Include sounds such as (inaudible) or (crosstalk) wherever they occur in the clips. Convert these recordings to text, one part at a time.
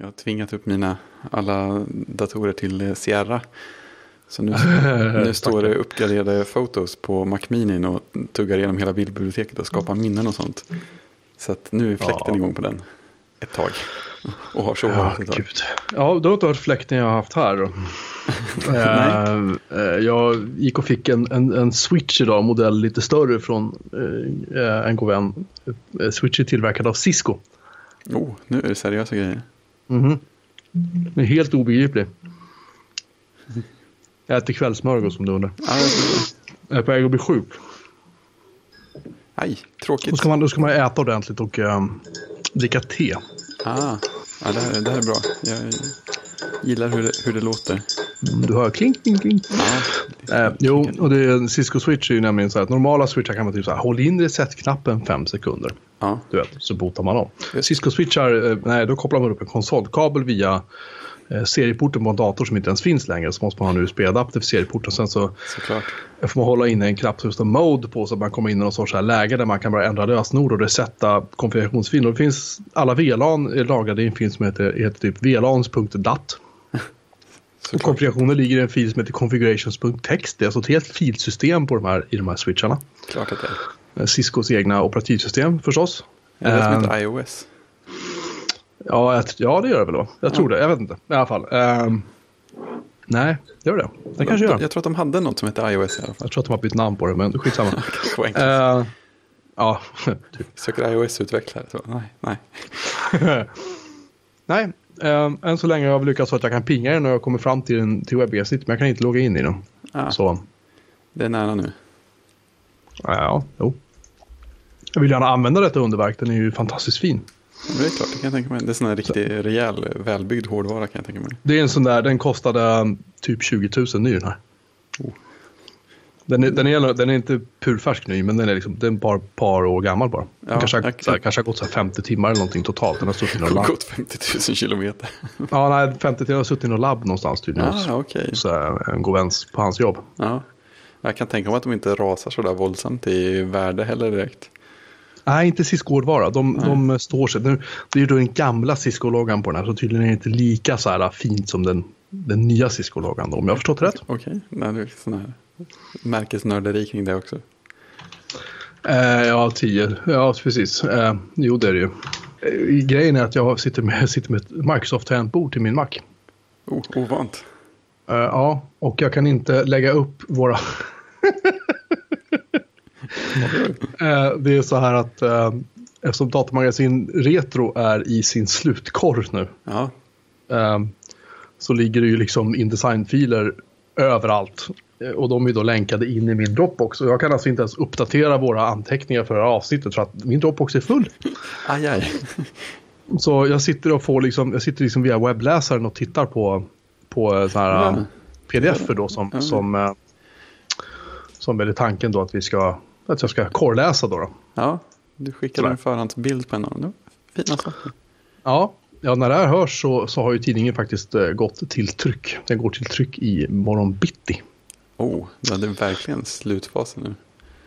Jag har tvingat upp mina alla datorer till eh, Sierra. Så nu, (laughs) nu står det uppgraderade fotos på Mac Mini och tuggar igenom hela bildbiblioteket och skapar minnen och sånt. Så att nu är fläkten Ja. igång på den ett tag. Och har så Ja, ett tag. gud. Ja, du har inte hört fläkten jag har haft här. då. (laughs) Eh, eh, jag gick och fick en, en, en switch idag, modell lite större från eh, en god vän. Eh, Switch är tillverkad av Cisco. Oh, nu är det seriösa grejer. Mhm. Den är helt obegriplig. Jag äter kvällsmörgås som du undrar. Jag är på väg att bli sjuk. aj, Då tråkigt. ska man, då ska man äta ordentligt och ehm, dricka te. Ah, ja, det, här, det här är bra. Jag gillar hur det, hur det låter. Mm, Du hör klink, klink, klink. Ja, Eh, jo, och det är, Cisco Switch är ju nämligen så här att normala switchar kan man typ så här, håll in reset-knappen fem sekunder. ja, Du vet, så botar man om. Cisco Switchar, eh, nej, då kopplar man upp en konsolkabel via serieporten på en dator som inte ens finns längre. Så måste man ha en USB-adapter för serieporten. Sen så såklart. får man hålla inne en knapp som står mode på så att man kommer in i någon sorts här läge där man kan bara ändra lösenord och resetta konfigurationsfiler. Och Det finns, alla VLAN är lagrade i en fil som heter, heter typ VLANs.dat. (laughs) Och konfigurationen ligger i en fil som heter configurations.text. Det är alltså ett helt filsystem på de här, i de här switcharna. Klart att det är. Eh, Ciscos egna operativsystem förstås. Är det det som Ehm, heter iOS? Ja, jag, ja, det gör det väl då. Jag tror det. Jag vet inte. I alla fall. Ehm, nej, gör det. Det kanske gör. Jag tror att de hade något som heter iOS i alla fall. Jag tror att de har bytt namn på det, men skitsamma. (laughs) Uh, ja, (laughs) typ. Söker iOS-utvecklare. Nej, nej. (laughs) Nej, ehm, än så länge har jag lyckats så att jag kan pinga den och jag kommer fram till, en, till WebGST, men jag kan inte logga in i den. Ah, Så, Det är nära nu. ja, jo. Jag vill gärna använda detta underverk, den är ju fantastiskt fin. Det är klart, det kan jag tänka mig. Det är sån här riktigt rejäl, välbyggd hårdvara kan jag tänka mig. Det är en sån där, den kostade um, typ 20 000 ny den här. Oh. Den är, den, är, den är inte purfärsk ny, men den är, liksom, den är bara ett par år gammal bara. Den Ja, kanske, har, så här, kanske har gått så här 50 timmar eller någonting totalt. Den har suttit i har (laughs) labb. gått 50 000 kilometer. Ja, nej, 50 timmar har suttit i någon labb någonstans tydligen. Ah, okej. Så här, en god väns på hans jobb. Ja. Jag kan tänka mig att de inte rasar så där våldsamt i värde heller direkt. Nej, inte Cisco-hårdvara. De, de står sig. Det det är ju då den gamla Cisco-loggan på den här. Så tydligen är det inte lika så här fint som den, den nya Cisco-loggan. Om jag har förstått rätt. Okej, okay. det är sån här märkesnörderi kring det också. Eh, ja, 10. Ja, precis. Eh, jo, det är det ju. Eh, grejen är att jag sitter med, (laughs) sitter med ett Microsoft-tangentbord till min Mac. Oh, ovant. Eh, ja, och jag kan inte lägga upp våra... (laughs) Eh, det är så här att eh, eftersom Datamagasin Retro är i sin slutkorg nu Ja, eh, så ligger det ju liksom Indesign-filer överallt. Och de är då länkade in i min Dropbox. Och jag kan alltså inte ens uppdatera våra anteckningar för det här avsnittet för att min Dropbox är full. aj, aj. Så jag sitter och får liksom, jag sitter liksom via webbläsaren och tittar på, på så här Ja. pdf då som, Ja. som, eh, som är tanken då att vi ska, att jag ska korrläsa då. då. Ja, du skickade en förhandsbild på en av dem. Fina saker. Ja, ja, när det här hörs så, så har ju tidningen faktiskt eh, gått till tryck. Den går till tryck i morgon bitti. Oh, det är verkligen slutfasen nu.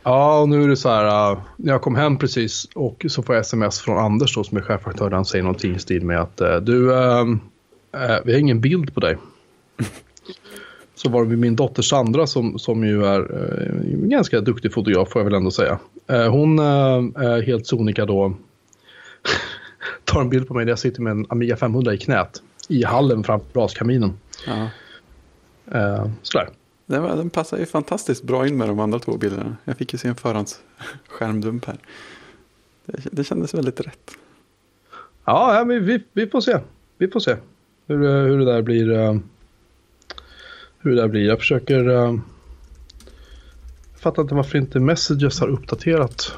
Ja, och nu är det så här, uh, när jag kom hem precis och så får jag sms från Anders då som är chefredaktör. Han säger någonting i stil med att uh, du, eh, vi har ingen bild på dig. (laughs) så var det min dotter Sandra som, som ju är uh, en ganska duktig fotograf får jag väl ändå säga. Eh, hon eh, är helt sonika då (laughs) tar en bild på mig där jag sitter med en Amiga 500 i knät i hallen framför braskaminen. Ja. Sådär. Den, den passar ju fantastiskt bra in med de andra två bilderna. Jag fick ju se en förhandsskärmdump här. Det, det kändes väldigt rätt. Ja, men vi, vi får se. Vi får se hur, eh, hur det där blir. Eh, Hur det där blir. Jag försöker... eh, Jag fattar inte varför inte Messages har uppdaterat.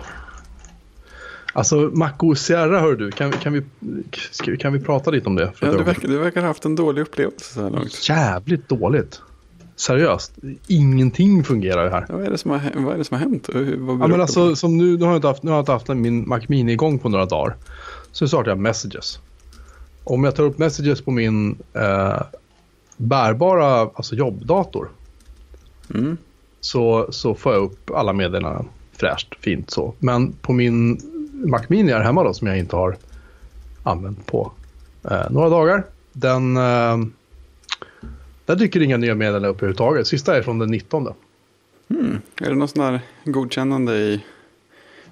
Alltså MacOS Sierra hör du. Kan, kan, vi, kan vi prata lite om det? Ja, du, verkar, du verkar ha haft en dålig upplevelse så här långt. Jävligt dåligt. Seriöst. Ingenting fungerar ju här. Ja, vad, är det som har, vad är det som har hänt? Ja, men på? alltså, som nu, nu, har jag inte haft, nu har jag inte haft min Mac Mini igång på några dagar. Så startar jag Messages. Om jag tar upp Messages på min eh, bärbara alltså jobbdator Mm. så, så får jag upp alla meddelanden fräscht, fint så. Men på min Mac Mini här hemma då som jag inte har använt på eh, några dagar. Den, eh, där dyker inga nya meddelanden upp överhuvudtaget. Sista är från den 19. Mm. Är det någon sån där godkännande i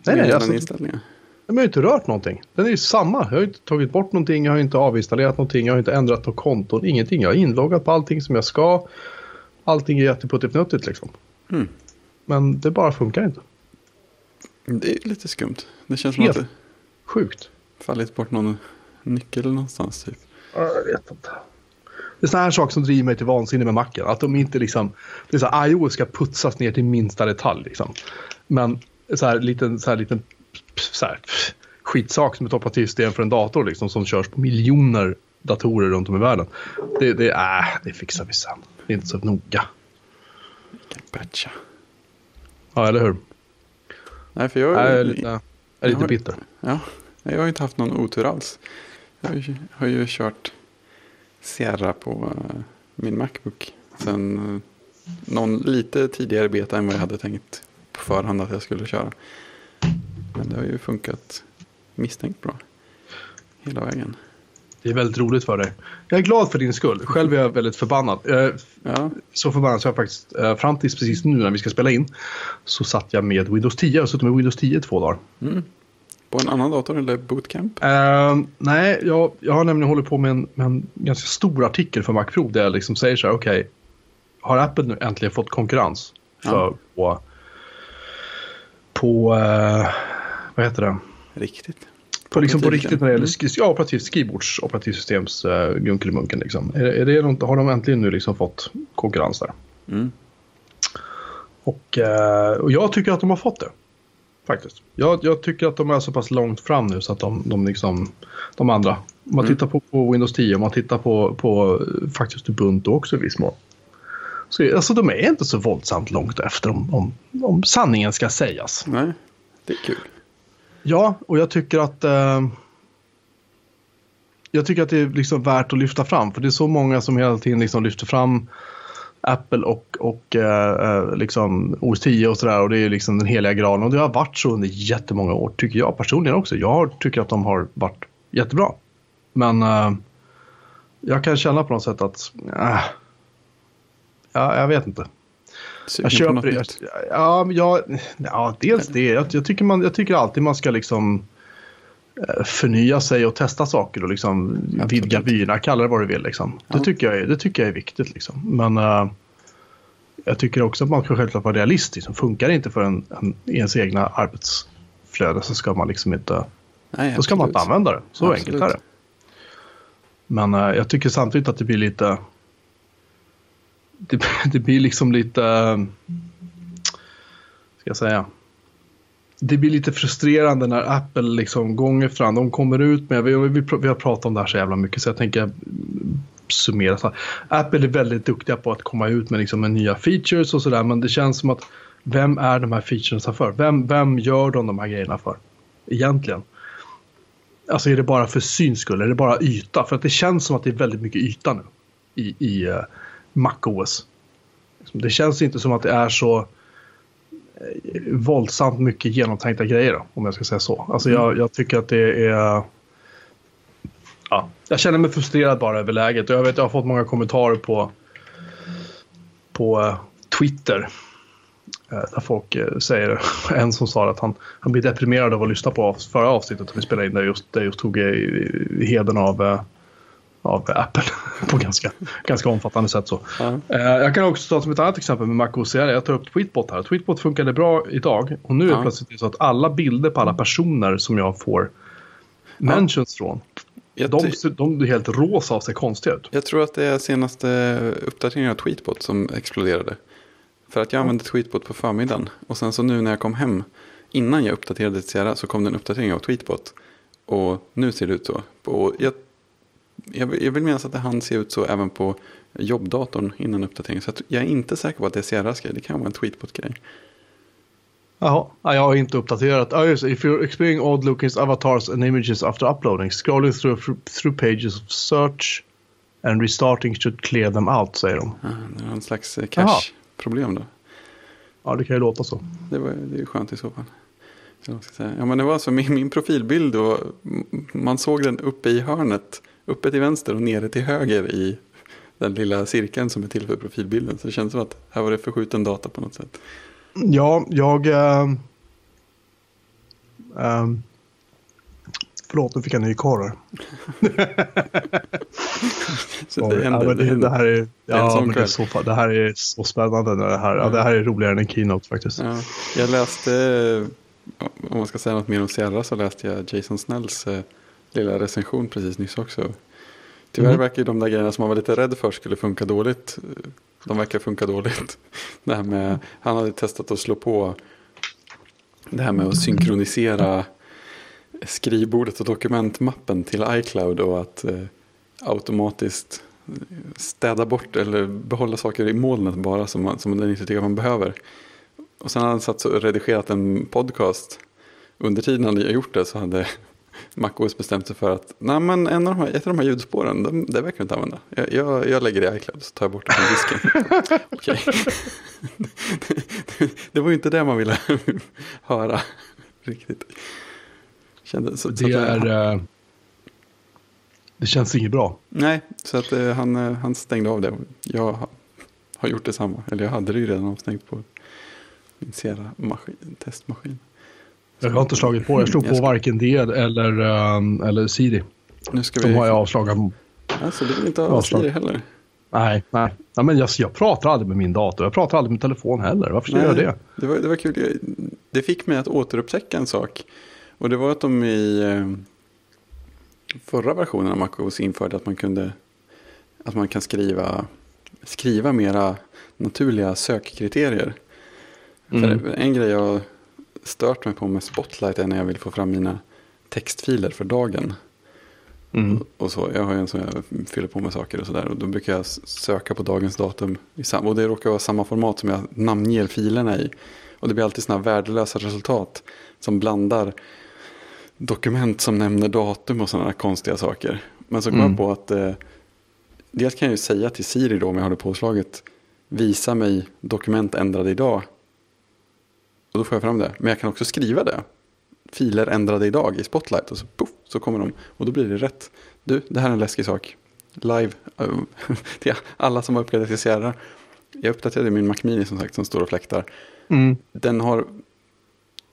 Nej, nej, alltså, inställningar? Men jag har inte rört någonting. Den är ju samma. Jag har inte tagit bort någonting, jag har inte avinstallerat någonting, jag har inte ändrat på konton, ingenting. Jag har inloggat på allting som jag ska. Allting är jätteputtifnuttigt liksom. Mm. Men det bara funkar inte. Det är lite skumt. Det känns Helt som att Sjukt. det fallit bort någon nyckel någonstans. Typ. Jag vet inte. Det är sådana här saker som driver mig till vansinne med macken. Att de inte liksom... Det är så här, iOS ska putsas ner till minsta detalj liksom. Men så här liten, så här, liten så här, skitsak som ett operativsystem för en dator liksom som körs på miljoner datorer runt om i världen. Det, det, äh, det fixar vi sen. Det är inte så noga. Vilken batcha. Ja, eller hur? Nej, för jag, Jag är lite, jag är lite har- bitter. Ja, jag har inte haft någon otur alls. Jag har ju, har ju kört Sierra på eh, min Macbook. Sen eh, någon lite tidigare beta än vad jag hade tänkt på förhand att jag skulle köra. Men det har ju funkat misstänkt bra. Hela vägen. Det är väldigt roligt för dig. Jag är glad för din skull. Själv är jag väldigt förbannad. Jag Ja, så förbannad så jag faktiskt, eh, fram tills precis nu när vi ska spela in, så satt jag med Windows 10. Jag har suttit med Windows 10 i två dagar. mm. På en annan dator eller bootcamp? Eh, nej, jag, jag har nämligen hållit på med en, med en ganska stor artikel för MacPro där jag liksom säger så här, okej, har Apple nu äntligen fått konkurrens för Ja. på, på eh, vad heter det? Riktigt. På, liksom på riktigt när det gäller Mm. ja, operativ, skrivbords operativsystems uh, gunkelmunken. Liksom. Är, är det något, har de äntligen nu liksom fått konkurrens där? Mm. Och, eh, och jag tycker att de har fått det. Faktiskt. Jag, jag tycker att de är så pass långt fram nu så att de, de liksom, de andra. Om man Mm. tittar på, på Windows 10, om man tittar på, på eh, faktiskt Ubuntu också i viss mån. Så alltså de är inte så våldsamt långt efter om, om, om sanningen ska sägas. Nej, det är kul. Ja, och jag tycker att eh, jag tycker att det är liksom värt att lyfta fram. För det är så många som hela tiden liksom lyfter fram Apple och, och eh, eh liksom OS 10 och sådär. Och det är liksom den heliga graalen. Och det har varit så under jättemånga år, tycker jag personligen också. Jag tycker att de har varit jättebra. Men eh, jag kan känna på något sätt att, äh, ja, jag vet inte. Sugen Jag på något köper nytt. ja, jag, ja, dels det. Jag, jag, tycker man, jag tycker alltid man ska liksom eh, förnya sig och testa saker och liksom Absolut. vidga vyerna, kalla det vad du vill. Liksom. Ja. Det, tycker jag är, det tycker jag är viktigt. Liksom. Men eh, jag tycker också att man ska självklart vara realistisk. Funkar det inte för en, en, ens egna arbetsflöde så ska man liksom inte, Nej, då ska man inte använda det. Så Absolut. enkelt är det. Men eh, jag tycker samtidigt att det blir lite... Det, (laughs) det blir liksom lite... Eh, ska jag säga? Det blir lite frustrerande när Apple liksom gånger fram, de kommer ut med, vi, vi, vi har pratat om det här så jävla mycket så jag tänker summera. Så här. Apple är väldigt duktiga på att komma ut med, liksom med nya features och sådär men det känns som att vem är de här featuresen för? Vem, vem gör de de här grejerna för? Egentligen. Alltså är det bara för syns skull? Är det bara yta? För att det känns som att det är väldigt mycket yta nu i, i uh, MacOS. Det känns inte som att det är så eh, våldsamt mycket genomtänkta grejer om jag ska säga så. Alltså jag, jag tycker att det är... Ja, jag känner mig frustrerad bara över läget och jag vet jag har fått många kommentarer på på eh, Twitter Eh, Där folk säger, (laughs) en som sa att han, han blir deprimerad av att lyssna på förra avsnittet som vi spelade in där just, där just tog heden av, av Apple (laughs) på ganska, ganska omfattande sätt. Så. Eh, Jag kan också ta som ett annat exempel med Mac OS. Jag tar upp Tweetbot här. Tweetbot funkade bra idag och nu är det plötsligt så att alla bilder på alla personer som jag får mentions från, Jag, de, de är helt rosa och ser konstiga ut. jag tror att det är senaste uppdateringen av Tweetbot som exploderade. För att jag använde Tweetbot på förmiddagen. Och sen så nu när jag kom hem, innan jag uppdaterade Sierra, så kom det en uppdatering av Tweetbot. Och nu ser det ut så. Och jag, jag, vill- jag vill minnas att det hann se ut så även på jobbdatorn innan uppdateringen. Så jag är inte säker på att det är Sierras grej. Det kan vara en Tweetbot-grej. Jaha, ja, jag har inte uppdaterat. Ah, just, if you're experiencing odd looking avatars and images after uploading, scrolling through, through pages of search and restarting should clear them out, säger de. Ah, det är en slags eh, cache-problem då. Ja, det kan ju låta så. Det, var, det är ju skönt i så fall. Ja, men det var så min, min profilbild m- man såg den uppe i hörnet uppe till vänster och nere till höger i den lilla cirkeln som är till för profilbilden. Så det känns som att här var det förskjuten data på något sätt. Ja, jag... Äh, äh, förlåt, nu fick jag en ny korre. (laughs) så det, händer, ja, det, det, det, här är, ja, men det, är så, det här är så spännande. Det här, ja. det här är roligare än en keynote faktiskt. Ja, jag läste, om man ska säga något mer om Sierra så läste jag Jason Snells eh, lilla recension precis nyss också. Tyvärr mm. verkar ju de där grejerna som man var lite rädd för skulle funka dåligt. De verkar funka dåligt. (laughs) Det här med, han hade testat att slå på det här med att synkronisera skrivbordet och dokumentmappen till iCloud och att eh, automatiskt städa bort eller behålla saker i molnet bara som, man, som den inte tycker man behöver. Och sen hade han satt och redigerat en podcast. Under tiden han gjort det så hade MacOS bestämt sig för att Nej, men en av de här, ett av de här ljudspåren, de, det verkar inte använda. Jag, jag, jag lägger det i iCloud så tar jag bort det från disken. (laughs) Okej. det, (laughs) det var ju inte det man ville (laughs) höra riktigt. Kände, så, det så är... Jag, uh, det känns inget bra. Nej, så att uh, han, uh, han stängde av det. Jag har, gjort detsamma. Eller jag hade det ju redan avstängt på min Sierra-testmaskin. Jag har inte slagit på. Jag slog på varken det eller, um, eller Siri. Nu ska vi... De har jag avslagat. Alltså, du vill inte ha Siri heller? Nej, nej. nej men jag, jag pratar aldrig med min dator. Jag pratar aldrig med telefon heller. Varför ska jag göra det? Det var, det var kul. Det fick mig att återupptäcka en sak. Och det var att de i eh, förra versionen av MacOS införde att man kunde att man kan skriva, skriva mera naturliga sökkriterier. Mm. En grej jag stört mig på med Spotlight är när jag vill få fram mina textfiler för dagen. Mm. Och så, jag har ju en som jag fyller på med saker och sådär. Och då brukar jag söka på dagens datum. Och det råkar vara samma format som jag namnger filerna i. Och det blir alltid sådana värdelösa resultat. Som blandar dokument som nämner datum och sådana konstiga saker. Men så kom mm. jag på att eh, dels kan jag ju säga till Siri då om jag har det påslaget. Visa mig dokument ändrade idag. Och då får jag fram det. Men jag kan också skriva det. Filer ändrade idag i Spotlight. Och så, puff, så kommer de. Och då blir det rätt. Du, det här är en läskig sak. Live. (laughs) till alla som har uppgraderat till Sierra. Jag uppdaterade min Mac Mini som sagt som står och fläktar. Mm. Den har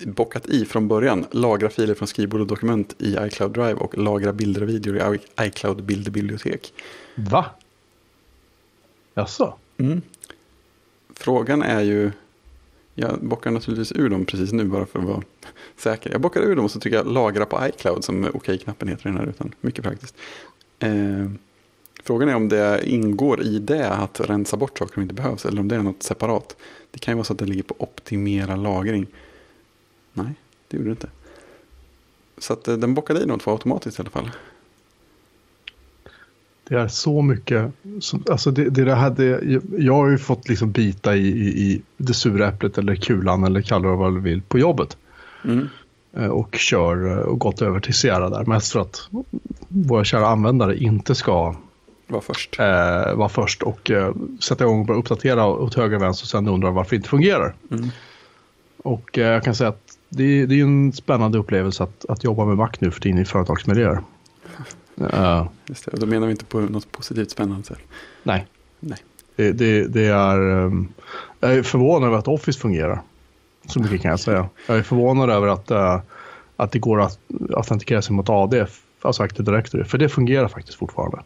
bockat i från början. Lagra filer från skrivbord och dokument i iCloud Drive och lagra bilder och videor i iCloud bildbibliotek. Va? Jaså? Mm. Frågan är ju jag bockar naturligtvis ur dem precis nu bara för att vara (laughs) säker. Jag bockar ur dem och så trycker jag lagra på iCloud som okej-knappen heter i den här rutan. Mycket praktiskt. Eh, frågan är om det ingår i det att rensa bort saker som inte behövs eller om det är något separat. Det kan ju vara så att det ligger på optimera lagring. Nej, det gjorde det inte. Så att eh, den bockade i de två automatiskt i alla fall. Det är så mycket. Alltså det, det, det hade, jag har ju fått liksom bita i, i, i det sura äpplet eller kulan eller kalla det vad du vill på jobbet. Mm. Eh, och kör och gått över till Sierra där. Mest för att våra kära användare inte ska vara först. Eh, vara först och eh, sätta igång och börja uppdatera åt höger och vänster och sen undra varför det inte fungerar. Mm. Och eh, jag kan säga att det, det är en spännande upplevelse att, att jobba med Mac nu för tiden i företagsmiljöer. (laughs) Uh, Just det, och då menar vi inte på något positivt spännande sätt. Nej. nej. Det, det, det är... Um, jag är förvånad över att Office fungerar. Så mycket kan jag säga. Jag är förvånad över att, uh, att det går att autentikera sig mot AD, alltså Active Directory. För det fungerar faktiskt fortfarande.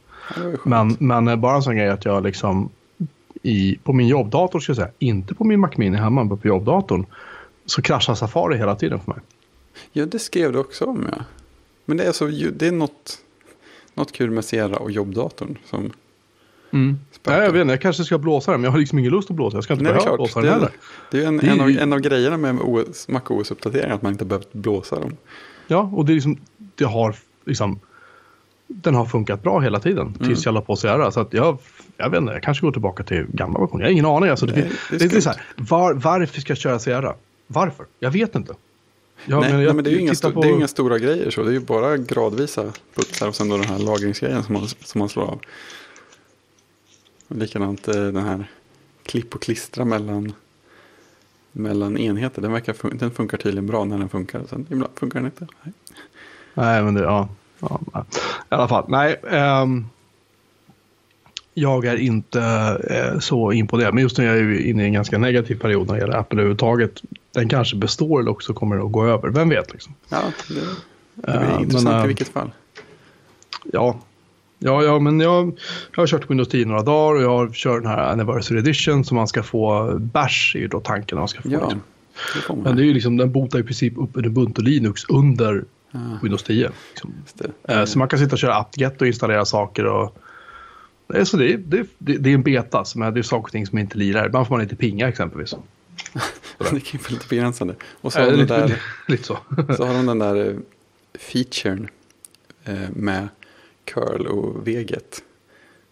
Men, men eh, bara en sån grej att jag liksom i, på min jobbdator, ska jag säga, inte på min Mac Mini hemma, men på jobbdatorn, så kraschar Safari hela tiden för mig. Ja, det skrev du också om, ja. Men det är, så, det är något, något kul med Sierra och jobbdatorn som Mm. Nej, jag vet inte, jag kanske ska blåsa den, men jag har liksom ingen lust att blåsa. Jag ska inte Nej, behöva blåsa den heller. Det är en, det är en, av, en av grejerna med OS, MacOS-uppdateringen, att man inte behövt blåsa dem. Ja, och det, är liksom, det har liksom, den har funkat bra hela tiden mm. tills jag la på Sierra. Så att jag, jag vet inte, jag kanske går tillbaka till gamla versioner. Jag har ingen aning. Alltså, Nej, det, det, det är så här, var, varför ska jag köra Sierra? Varför? Jag vet inte. Ja, nej, men, jag, nej, men det är ju inga, på... det är inga stora grejer så. Det är ju bara gradvisa putsar och sen då den här lagringsgrejen som man, som man slår av. Och likadant eh, den här klipp och klistra mellan, mellan enheter. Den, verkar, den funkar tydligen bra när den funkar. Sen ibland funkar den inte. Nej, nej men det, ja. Ja, I alla fall, nej. Um, jag är inte uh, så imponerad. Men just nu är jag inne i en ganska negativ period när det gäller Apple överhuvudtaget. Den kanske består eller också kommer att gå över. Vem vet liksom. Ja, det, det blir uh, intressant men, uh, i vilket fall. Ja, Ja, ja, men jag, jag har kört Windows 10 några dagar och jag har kört den här Anniversary Edition som man ska få bash i då tanken. Man ska få ja, liksom. Men det är ju liksom, den botar i princip upp en Ubuntu Linux under ah. Windows 10. Liksom. Mm. Så man kan sitta och köra apt-get och installera saker. Och, så det, det, det, är en beta, som är, det är saker och ting som inte lirar. Ibland får man inte pinga exempelvis. (laughs) det kan ju vara lite begränsande. Och så, äh, har lite, där, lite så. (laughs) så har de den där eh, featuren eh, med curl och veget.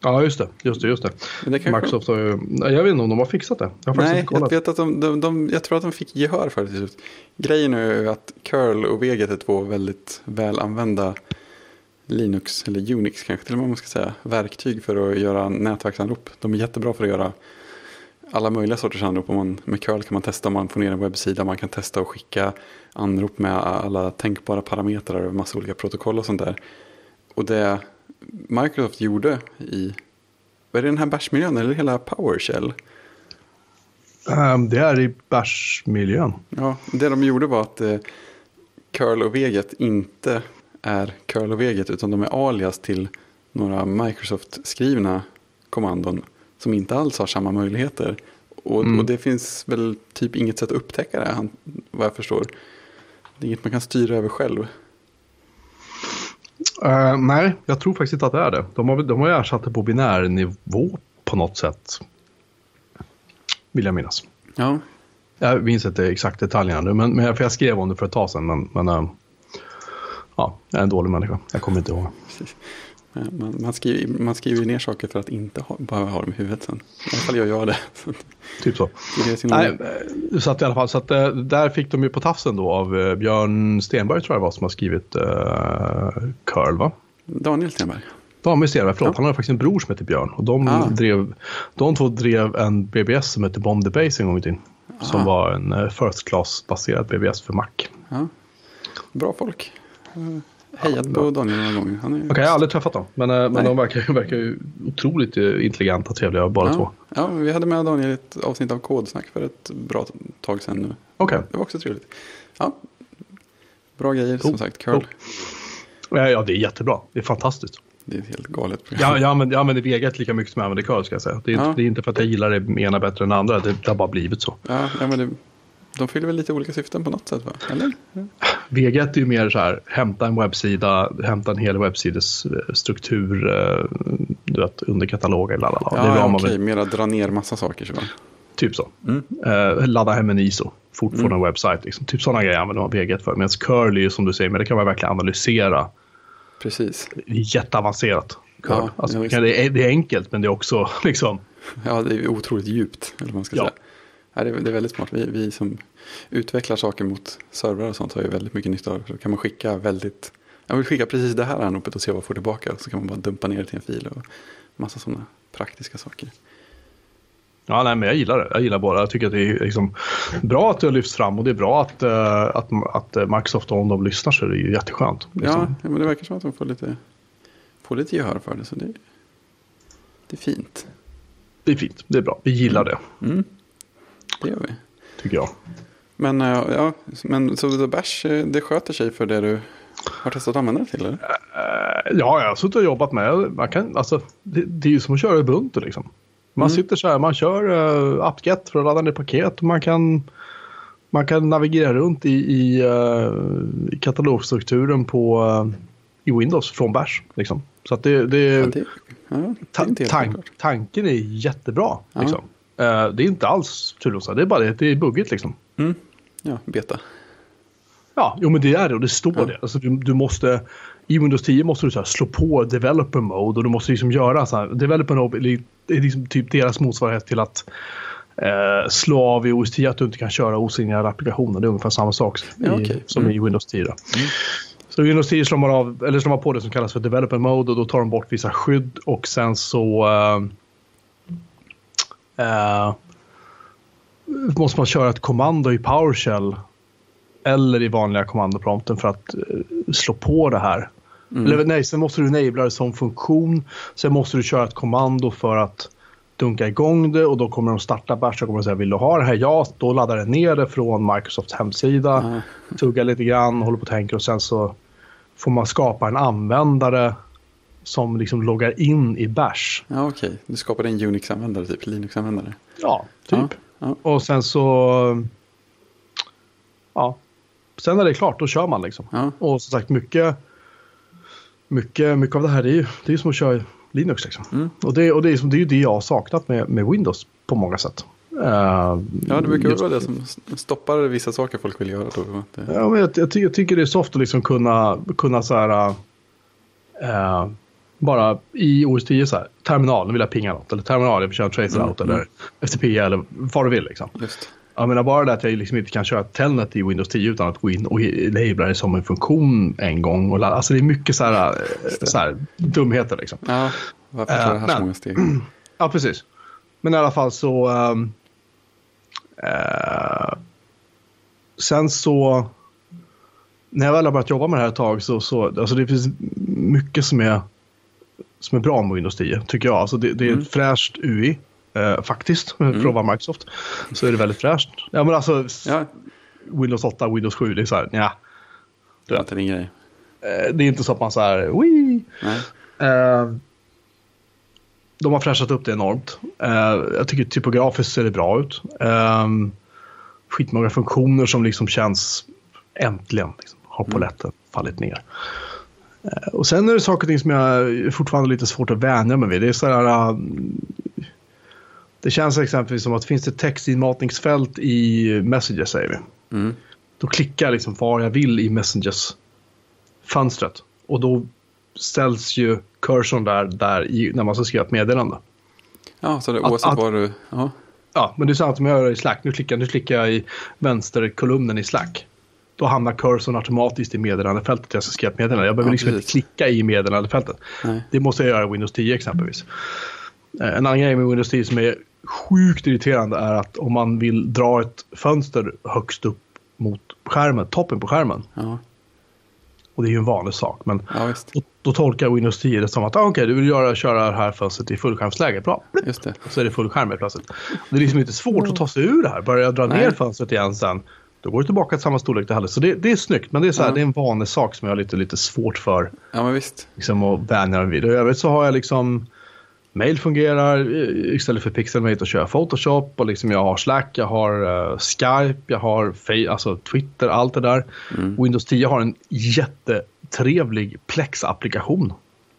Ja, just det. Just det, just det. det kanske... Microsoft har ju, jag vet inte om de har fixat det. Jag Nej, jag vet att de, de, de, jag tror att de fick gehör för det till slut. Grejen är ju att curl och veget är två väldigt väl använda Linux, eller Unix kanske till och med man ska säga, verktyg för att göra nätverksanrop. De är jättebra för att göra alla möjliga sorters anrop. man, med curl kan man testa om man får ner en webbsida, man kan testa att skicka anrop med alla tänkbara parametrar och massa olika protokoll och sånt där. Och det Microsoft gjorde i, vad är det den här bashmiljön eller hela PowerShell? Um, det är i bashmiljön. Ja, det de gjorde var att eh, curl och veget inte är curl och veget utan de är alias till några Microsoft-skrivna kommandon som inte alls har samma möjligheter. Och, mm. och, det finns väl typ inget sätt att upptäcka det, vad jag förstår. Det är inget man kan styra över själv. Uh, nej, jag tror faktiskt inte att det är det. De har, de har ersatt det på binär nivå på något sätt. Vill jag minnas. Ja. Jag minns inte exakt detaljerna nu, men, men för jag skrev om det för ett tag sedan. Men, men uh, ja, jag är en dålig människa. Jag kommer inte ihåg. (laughs) Man, man, skriver, man skriver ner saker för att inte ha, bara ha dem i huvudet sen. I alla fall gör jag det. (laughs) typ så. Nej, så att i alla fall, så att, eh, där fick de ju på tafsen då av eh, Björn Stenberg tror jag det var som har skrivit uh, Curl va? Daniel Stenberg. Daniel Stenberg, förlåt. Ja. Han har faktiskt en bror som heter Björn. Och de, ah. drev, de två drev en BBS som heter Bomb the Base en gång i tiden. Ah. Som var en first class-baserad BBS för Mac. Ja. Bra folk hejat på Daniel några gånger. Han är okay, jag har aldrig träffat dem. Men, eh, men de verkar, verkar ju otroligt intelligenta och trevliga bara ja. två. Ja, vi hade med Daniel i ett avsnitt av Kodsnack för ett bra tag sedan nu. Okay. Det var också trevligt. Ja, bra grejer cool. som sagt. Curl. Cool. Ja, det är jättebra. Det är fantastiskt. Det är ett helt galet program. Ja, jag använder, jag använder Vegat lika mycket som jag använder curl ska jag säga. Det är, ja. det är inte för att jag gillar det ena bättre än det andra. Det, det har bara blivit så. Ja, ja men det, de fyller väl lite olika syften på något sätt va? Eller? VG1 är ju mer så här, hämta en webbsida, hämta en hel webbsides eh, struktur, du vet, under kataloger, lalala. Ja, det ja, okej, vill... mera dra ner massa saker så. Typ så. Mm. Uh, ladda hem en ISO fort från mm. en webbsite. Liksom. Typ sådana grejer använder man VG1 för. Medan curly, som du säger, men det kan man verkligen analysera. Precis. Jätteavancerat. Ja, alltså, det, är, det är enkelt, men det är också (laughs) liksom... Ja, det är otroligt djupt, eller man ska ja. säga. Ja, det, är, det är väldigt smart. Vi, vi som utvecklar saker mot servrar och sånt har ju väldigt mycket nytta av det. Så kan man skicka väldigt, jag vill skicka precis det här anropet och se vad jag får tillbaka. Så kan man bara dumpa ner det till en fil och massa sådana praktiska saker. Ja, nej, men jag gillar det. Jag gillar bara. Jag tycker att det är liksom bra att det har lyfts fram och det är bra att, uh, att, att Microsoft, om de lyssnar så är det ju jätteskönt. Liksom. Ja, men det verkar som att de får lite, får lite gehör för det. Så det, det är fint. Det är fint. Det är bra. Vi gillar det. Mm. Det gör vi. Tycker jag. Men, eh, ja, men så The Bash, eh, det sköter sig för det du har testat att använda det till? Eller? Uh, ja, jag har suttit och jobbat med man kan, alltså, det. Det är ju som att köra Ubuntu liksom. Man mm. sitter så här, man kör uh, apt-get för att ladda ner paket och man kan, man kan navigera runt i, i, uh, katalogstrukturen på, uh, i Windows från Bash. Liksom. Så att det, det, ja, det, ja, det är tan tanken är jättebra. Liksom. Uh, det är inte alls turlosa, det är bara det, det är buggigt liksom. Mm. Ja, beta. Ja, jo men det är det och det står ja. det. Alltså, du, du måste, I Windows 10 måste du så här, slå på developer mode och du måste liksom göra så här. Developer mode är liksom typ deras motsvarighet till att eh, slå av i OS 10 att du inte kan köra osignerade applikationer. Det är ungefär samma sak ja, i, okay. som mm. i Windows 10. Mm. Så i Windows 10 slår man, av, eller slår man på det som kallas för developer mode och då tar de bort vissa skydd och sen så uh, uh, måste man köra ett kommando i PowerShell eller i vanliga kommandoprompten för att uh, slå på det här. Mm. Eller nej, sen måste du enabla det som funktion. Sen måste du köra ett kommando för att dunka igång det och då kommer de starta Bash och kommer säga vill du ha det här? Ja, då laddar den ner det från Microsofts hemsida. Mm. Tuggar lite grann, håller på och tänker och sen så får man skapa en användare som liksom loggar in i Bash. Ja, okej. Okay. Du skapar en Unix-användare, typ Linux-användare. Ja, typ. Ja, ja. Och sen så... Ja. Sen när det är klart, då kör man liksom. Ja. Och som sagt, mycket, mycket, mycket av det här är ju det är som att köra Linux. Liksom. Mm. Och, det, och det, är, det är ju det jag har saknat med, med Windows på många sätt. Uh, ja, det brukar vara det som stoppar vissa saker folk vill göra. Då. Ja, men jag, jag, jag, tycker det är soft att liksom kunna, kunna så här, uh, bara i OS 10 så här, terminal, vill jag pinga något, eller terminal, jag vill köra tracer mm, out, mm. eller FTP, eller vad du vill. Liksom. Just. Jag menar bara det att jag liksom inte kan köra Telnet i Windows 10 utan att gå in och labla det som en funktion en gång. Och alltså det är mycket så här, så här dumheter liksom. Ja, varför tar det här uh, så många steg? (clears throat) Ja, precis. Men i alla fall så... Um, uh, sen så... När jag väl har börjat jobba med det här ett tag så, så alltså det finns mycket som är, som är bra med Windows 10 tycker jag. Alltså det, det är mm. ett fräscht UI. Eh, faktiskt, mm. för att vara Microsoft. Så är det väldigt fräscht. Ja, men alltså, ja. Windows 8, Windows 7, det är så här, ja. Det är inte din grej. Eh, det är inte så att man så här, Wii! Eh, de har fräschat upp det enormt. Eh, jag tycker typografiskt ser det bra ut. Eh, skitmånga funktioner som liksom känns äntligen liksom, har mm. poletten mm. fallit ner. Eh, och sen är det saker och ting som jag fortfarande lite svårt att vänja mig vid. Det är så här, det känns exempelvis som att finns det textinmatningsfält i Messenger säger vi. Mm. Då klickar jag liksom var jag vill i Messengers fönstret. Och då ställs ju cursorn där, där i, när man ska skriva ett meddelande. Ja, så det är oavsett var du... Aha. Ja, men det är samma som jag gör i Slack. Nu klickar, nu klickar jag i vänsterkolumnen i Slack. Då hamnar cursorn automatiskt i meddelandefältet jag ska skriva ett meddelande. Jag behöver ja, liksom precis. inte klicka i meddelandefältet. Nej. Det måste jag göra i Windows 10 exempelvis. Eh, en annan grej med Windows 10 som är sjukt irriterande är att om man vill dra ett fönster högst upp mot skärmen, toppen på skärmen. Ja. Och det är ju en vanlig sak. Men ja, då, då, tolkar Windows 10 det som att ah, okej, okay, du vill göra, köra det här fönstret i fullskärmsläge. Bra. Just det. Och så är det fullskärm plötsligt. Det är liksom inte svårt att ta sig ur det här. Börjar jag dra Nej. ner fönstret igen sen. Då går det tillbaka till samma storlek det hade. Så det, det är snyggt. Men det är, så här, ja. det är en vanlig sak som jag har lite, lite svårt för. Ja, men visst. Liksom, att vänja mig vid. Och I övrigt så har jag liksom Mail fungerar eh, istället för Pixelmate att köra Photoshop och liksom jag har Slack, jag har uh, Skype, jag har alltså Twitter, allt det där. Mm. Windows 10 har en jättetrevlig Plex-applikation.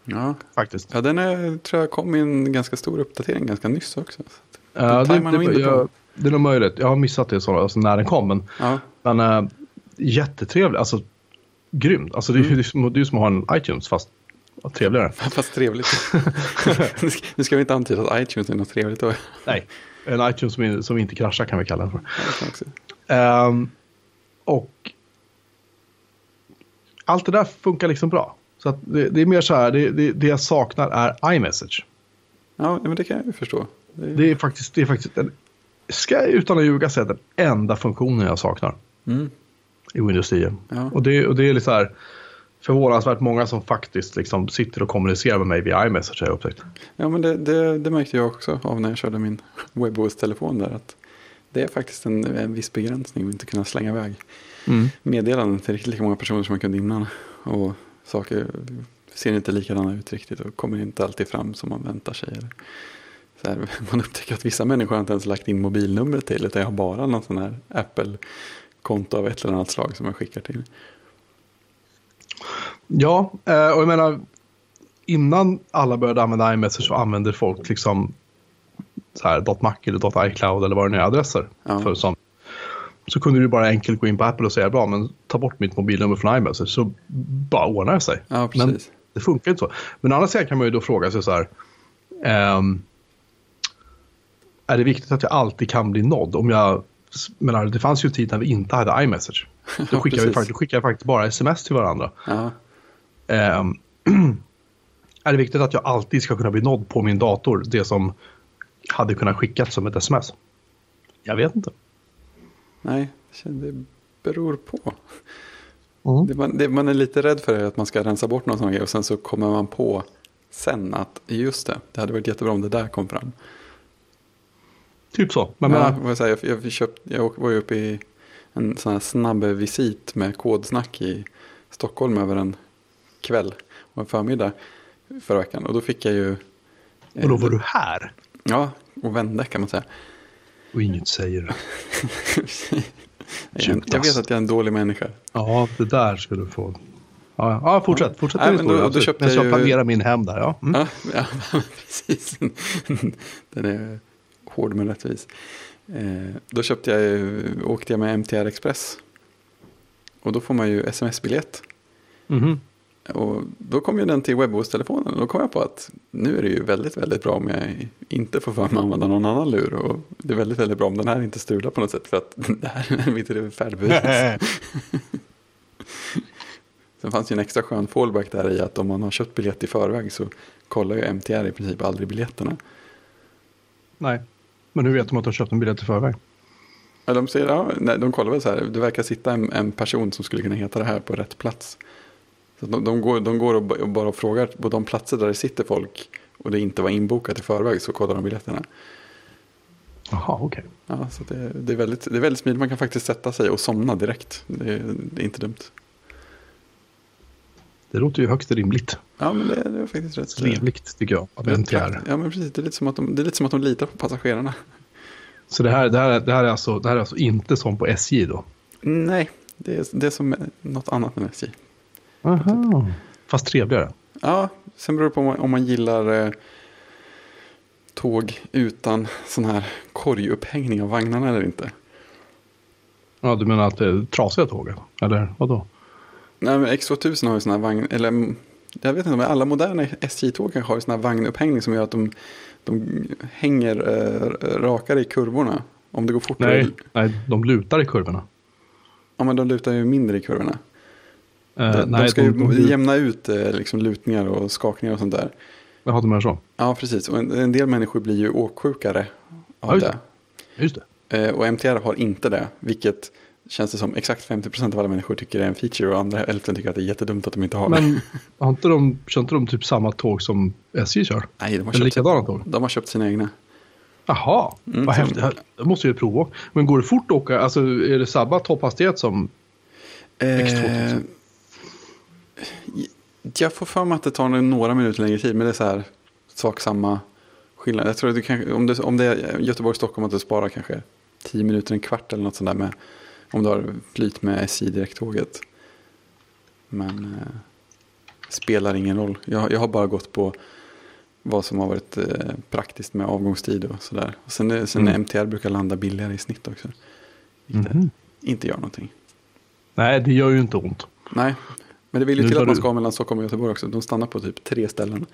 Ja, faktiskt. Ja, den är, tror jag kom i en ganska stor uppdatering ganska nyss också. Ja, det, det, det, jag, det är nog möjligt. Jag har missat det så, alltså när den kom. Men, ja. men uh, jättetrevlig, alltså grymt. Alltså, det, mm. det, är, det är som att ha en iTunes fast trevligare. (laughs) Fast trevligt. nu ska vi inte antyda att iTunes är något trevligt då. Nej, en iTunes som, som inte kraschar kan vi kalla den för. Ja, um, och allt det där funkar liksom bra. Så det, det är mer så här, det, det, det, jag saknar är iMessage. Ja, men det kan jag ju förstå. Det är, det är faktiskt, det är faktiskt den, ska jag utan att ljuga säga den enda funktionen jag saknar. Mm. I Windows 10. Ja. Och, det, och det är lite så här, förvånansvärt många som faktiskt liksom sitter och kommunicerar med mig via iMessage har jag upptäckt. Ja, men det, det, det märkte jag också av när jag körde min (laughs) WebOS-telefon där. Att det är faktiskt en, en viss begränsning att inte kunna slänga iväg mm. meddelanden till riktigt lika många personer som man kunde innan. Och saker ser inte likadana ut riktigt och kommer inte alltid fram som man väntar sig. Så här, (laughs) man upptäcker att vissa människor inte ens lagt in mobilnumret till utan jag har bara någon sån här Apple-konto av ett eller annat slag som jag skickar till. Ja, eh, och jag menar innan alla började använda iMessage så använde folk liksom så här .mac eller .icloud eller vad det nu är adresser. Ja. För som, så kunde du bara enkelt gå in på Apple och säga bra men ta bort mitt mobilnummer från iMessage så bara ordnar det sig. Ja, men det funkar inte så. Men å andra sidan kan man ju då fråga sig så här. Um, är det viktigt att jag alltid kan bli nådd? Om jag, menar, det fanns ju en tid när vi inte hade iMessage. (laughs) Då skickade, vi, faktiskt, skickade faktiskt bara sms till varandra. Ja. Um, (clears throat) är det viktigt att jag alltid ska kunna bli nådd på min dator, det som hade kunnat skickas som ett sms? Jag vet inte. Nej, det beror på. Mm. Det, man, det man är lite rädd för är att man ska rensa bort någon sån grej och sen så kommer man på sen att just det, det hade varit jättebra om det där kom fram. Typ så. Men, ja, men, jag, jag, köpt, jag var ju uppe i en sån här snabb visit med kodsnack i Stockholm över en kväll och en förmiddag förra veckan. Och då fick jag ju... och då var du här Ja, och vände kan man säga. och inget säger. (laughs) jag, jag vet att jag är en dålig människa. Ja, det där ska du få. Ja, ja fortsätt. Fortsätt din men då- då köpte jag jag ju- planerar min hem där. Ja. Mm. Ja, (laughs) ja precis. Den är hård men rättvis. Eh, då köpte jag, ju- åkte jag med MTR Express. Och då får man ju sms-biljett. Mhm. Och då kom ju den till WebOS-telefonen. Och då kom jag på att nu är det ju väldigt, väldigt bra om jag inte får för mig att använda någon annan lur. Och det är väldigt, väldigt bra om den här inte strular på något sätt. För att (laughs) det här är mitt färdbevis. (laughs) Sen fanns ju en extra skön fallback där i att om man har köpt biljett i förväg så kollar ju MTR i princip aldrig biljetterna. Nej. Men hur vet de att du har köpt en biljett i förväg? Ja, de, säger, ja, nej, de kollar väl så här, det verkar sitta en, en person som skulle kunna heta det här på rätt plats. Så de, de går, de går och och bara frågar på de platser där det sitter folk och det inte var inbokat i förväg så kollar de biljetterna. Jaha, okej. Ja, så det, det, är väldigt, det är väldigt smidigt, man kan faktiskt sätta sig och somna direkt. Det, det är inte dumt. Det låter ju högst rimligt. Ja, men det, det är faktiskt rätt. Trevligt tycker jag. Av rätt MTR. Ja, men precis. Det är lite som att de, det är lite som att de litar på passagerarna. Så det här, det, här, det, här är alltså, det här är alltså inte som på SJ då? Nej, det är, det är som något annat än SJ. Aha. Fast trevligare. Ja, sen beror det på om man, om man gillar eh, tåg utan sån här korgupphängning av vagnarna eller inte. Ja, du menar att det är trasiga tåg? Eller vadå? Nej, men X2000 har ju här vagn, eller mm, jag vet inte, men alla moderna SJ-tåg kanske har här vagnupphängning som gör att de, de hänger eh, rakare i kurvorna. Om det går fortare. Nej, nej, de lutar i kurvorna. Ja, men de lutar ju mindre i kurvorna. Eh, de, nej, de ska de, ju de, jämna ut eh, liksom, lutningar och skakningar och sånt där. Jaha, de är så. Ja, precis. Och en, en del människor blir ju åksjukare av Ja, just det. Just det. Eh, och MTR har inte det, vilket känns det som exakt 50% av alla människor tycker är en feature och andra hälften tycker att det är jättedumt att de inte har det. Men har inte de, kör inte de typ samma tåg som SJ kör? Nej, de har, Eller köpt, likadana tåg? de har köpt sina egna. Jaha, Mm, vad häftigt. Det måste jag ju prova. Men går det fort att åka? Alltså är det samma topphastighet som X2000? Eh, jag får för mig att det tar några minuter längre tid, men det är så här sak samma skillnad. Jag tror att du kan, om, det, om det är Göteborg-Stockholm att du sparar kanske 10 minuter, en kvart eller något sånt där med, om du har flyt med SJ direkttåget. Men eh, spelar ingen roll. Jag, jag har bara gått på vad som har varit eh, praktiskt med avgångstid och sådär. Och sen är- sen Mm. MTR brukar landa billigare i snitt också. Vilket Mhm. inte gör någonting. Nej, det gör ju inte ont. Nej, men det vill ju Nu till att man du- ska mellan Stockholm och Göteborg också. De stannar på typ tre ställen.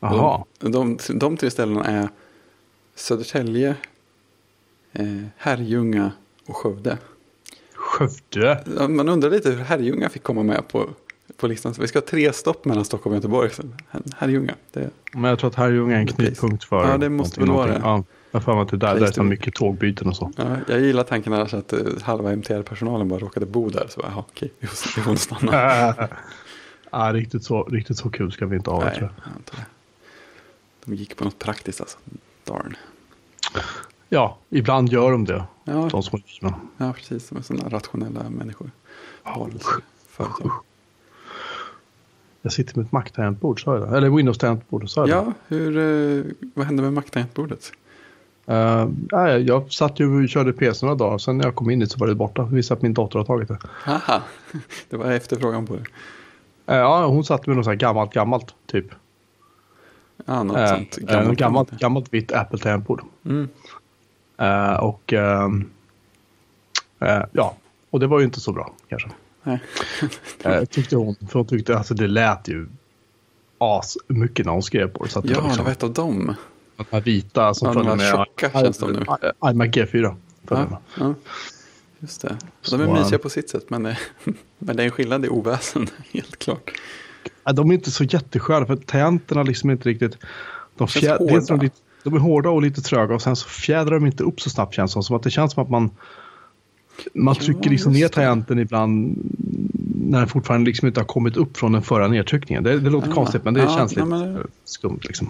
Jaha. De, de, de tre ställena är Södertälje, eh, Herrljunga och Skövde. Skövde. Ja, Man undrar lite hur Herrljunga fick komma med på, på listan. Så vi ska ha tre stopp mellan Stockholm och Göteborg. Herrljunga, det, Men jag tror att Herrljunga är en knutpunkt för Ja, det måste väl vara någonting. Ja, jag har att det där, där är så mycket tågbyten och så. ja, jag gillar tanken annars att eh, halva MTR-personalen bara råkade bo där. Så jaha, okej, vi får, vi får stanna. (laughs) ja, riktigt, så, riktigt så kul ska vi inte ha. Nej, tror jag. jag antar det. De gick på något praktiskt alltså. Darn. Ja, ibland gör de det. Ja, De som är men. ja precis. De är sådana rationella människor. Företag. Jag sitter med ett Mac-tangentbord, sa jag? Eller Windows-tangentbord, sa jag? Ja, hur, eh, vad hände med Mac-tangentbordet? Uh, nej, jag satt ju och körde PC några dagar, sen när jag kom in dit så var det borta. Det visade att min dator har tagit det. Haha, (laughs) det var efterfrågan på det. Eh, ja, hon satt med något så här gammalt, gammalt typ. Ja, något Uh, sånt. gammalt, gammalt, gammalt vitt Apple-tangentbord. Mm. Eh, och eh, ja, och det var ju inte så bra kanske. Nej. (laughs) Eh, tyckte hon, för hon tyckte alltså det lät ju as mycket när hon skrev på det. Så att det Ja, var det liksom, var ett av dem. de här vita som Ja, här med tjocka känns de nu. IMac G4. följde med. Ja, ja. Just det. Så, De är mysiga på sitt sätt, men, (laughs) men det är en skillnad i oväsen, (laughs) helt klart. De är inte så jättesköna för tangenterna liksom inte riktigt. De, Känns fjä- hårda. dels är de, lite, de är hårda och lite tröga och sen så fjädrar de inte upp så snabbt känns det som. Att det känns som att man Man Ja, trycker liksom ner tangenten ibland när den fortfarande liksom inte har kommit upp från den förra nedtryckningen. Det, det låter Ah, konstigt men det ja, känns nej, lite men- skumt liksom.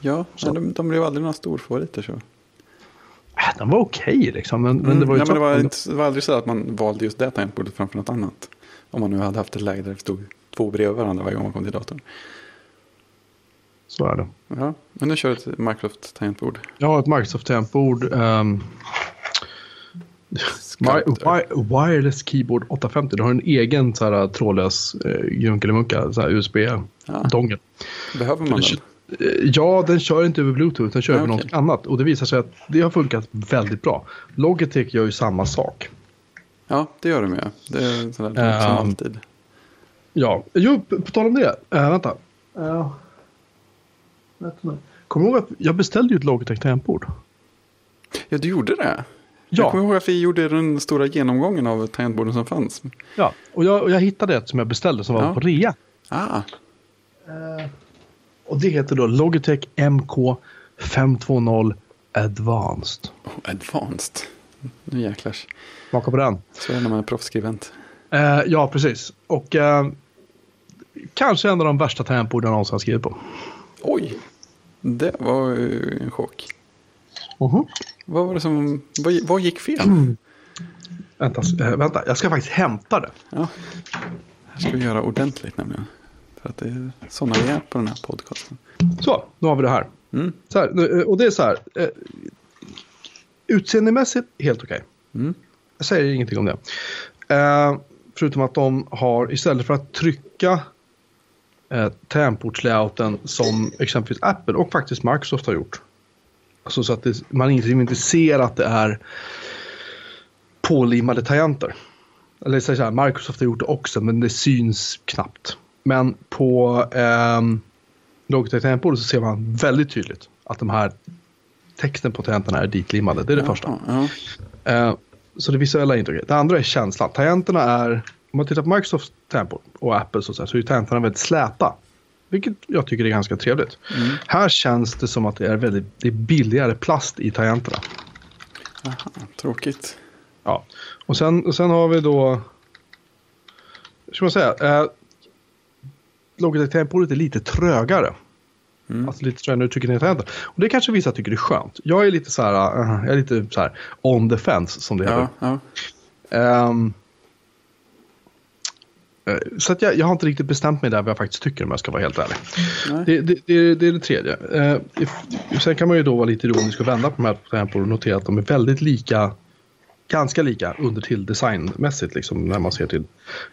Ja, Så. men de, de blev aldrig några storfavoriter så. Äh, Den var okej liksom. Men, men Mm, det var ju ja, men det, var inte, det var aldrig så att man valde just det tangentbordet framför något annat. Om man nu hade haft ett läge där det stod två bredvid varandra varje gång man kom till datorn. Så är det. Ja, men nu kör du ett Microsoft-tangentbord. Jag har ett Microsoft Tangentbord. Um, wireless Keyboard 850. Du har en egen så här, trådlös Junkelimunka, så här USB-dongel. Ja, behöver man den? Eh, Ja, den kör inte över Bluetooth, den kör Ja, över okej. något annat. Och det visar sig att det har funkat väldigt bra. Logitech gör ju samma sak. Ja, det gör de ju. Det är sådär som Ehm, alltid. Ja, jo, på på tal om det. Äh, vänta. Uh, Kommer du ihåg att jag beställde ju ett Logitech tangentbord? Ja, du gjorde det? Ja. Jag kommer ihåg att vi gjorde den stora genomgången av tangentborden som fanns. Ja, och jag, och jag hittade ett som jag beställde som var Ja. på rea. Ah, Och det heter då Logitech MK520 Advanced. oh, advanced. Nu jäklar. Smaka på den. Så är det när man är proffsskribent. Eh, ja, precis. Och eh, kanske en av de värsta tangentborden jag någonsin har skrivit på. Oj, det var ju en chock. Mhm. Vad var det som, vad, vad gick fel? Vänta, eh, vänta, jag ska faktiskt hämta det. Ja, det här ska vi göra ordentligt nämligen. För att det är sådana vi är på den här podcasten. Så, nu har vi det här. Mm. så här eh, och det är så här. Eh, utseendemässigt helt okej. Mm. Jag säger ingenting om det. Eh, förutom att de har, istället för att trycka eh, tangentbordslayouten som exempelvis Apple och faktiskt Microsoft har gjort. Alltså så att det, man inte, inte ser att det är pålimmade tangenter. Eller så här, Microsoft har gjort det också men det syns knappt. Men på eh, Logitech tangentbordet så ser man väldigt tydligt att de här texten på tangenterna är ditlimmade. Det är det Ja, första. Ja. Eh, så det visuella är inte okej. Det andra är känslan. Tangenterna är, om man tittar på Microsofts tangentbord och Apple så, så, här, så är tangenterna väldigt släta. Vilket jag tycker är ganska trevligt. Mm. Här känns det som att det är väldigt det är billigare plast i tangenterna. Aha, tråkigt. Ja. Och sen, och sen har vi då, hur ska man säga, eh, Logitech tangentbordet är lite trögare. Mm. Alltså lite trögare när du trycker ner tangenten. Och det kanske vissa tycker är skönt. Jag är lite så här, eh, jag är lite så här on the fence som det heter. Ja, ja. Ehm, eh, så att jag, jag har inte riktigt bestämt mig där vad jag faktiskt tycker om jag ska vara helt ärlig. Det, det, det, det är det tredje. Eh, sen kan man ju då vara lite ironisk och vända på de här tangentborden och notera att de är väldigt lika, ganska lika under till designmässigt liksom när man ser till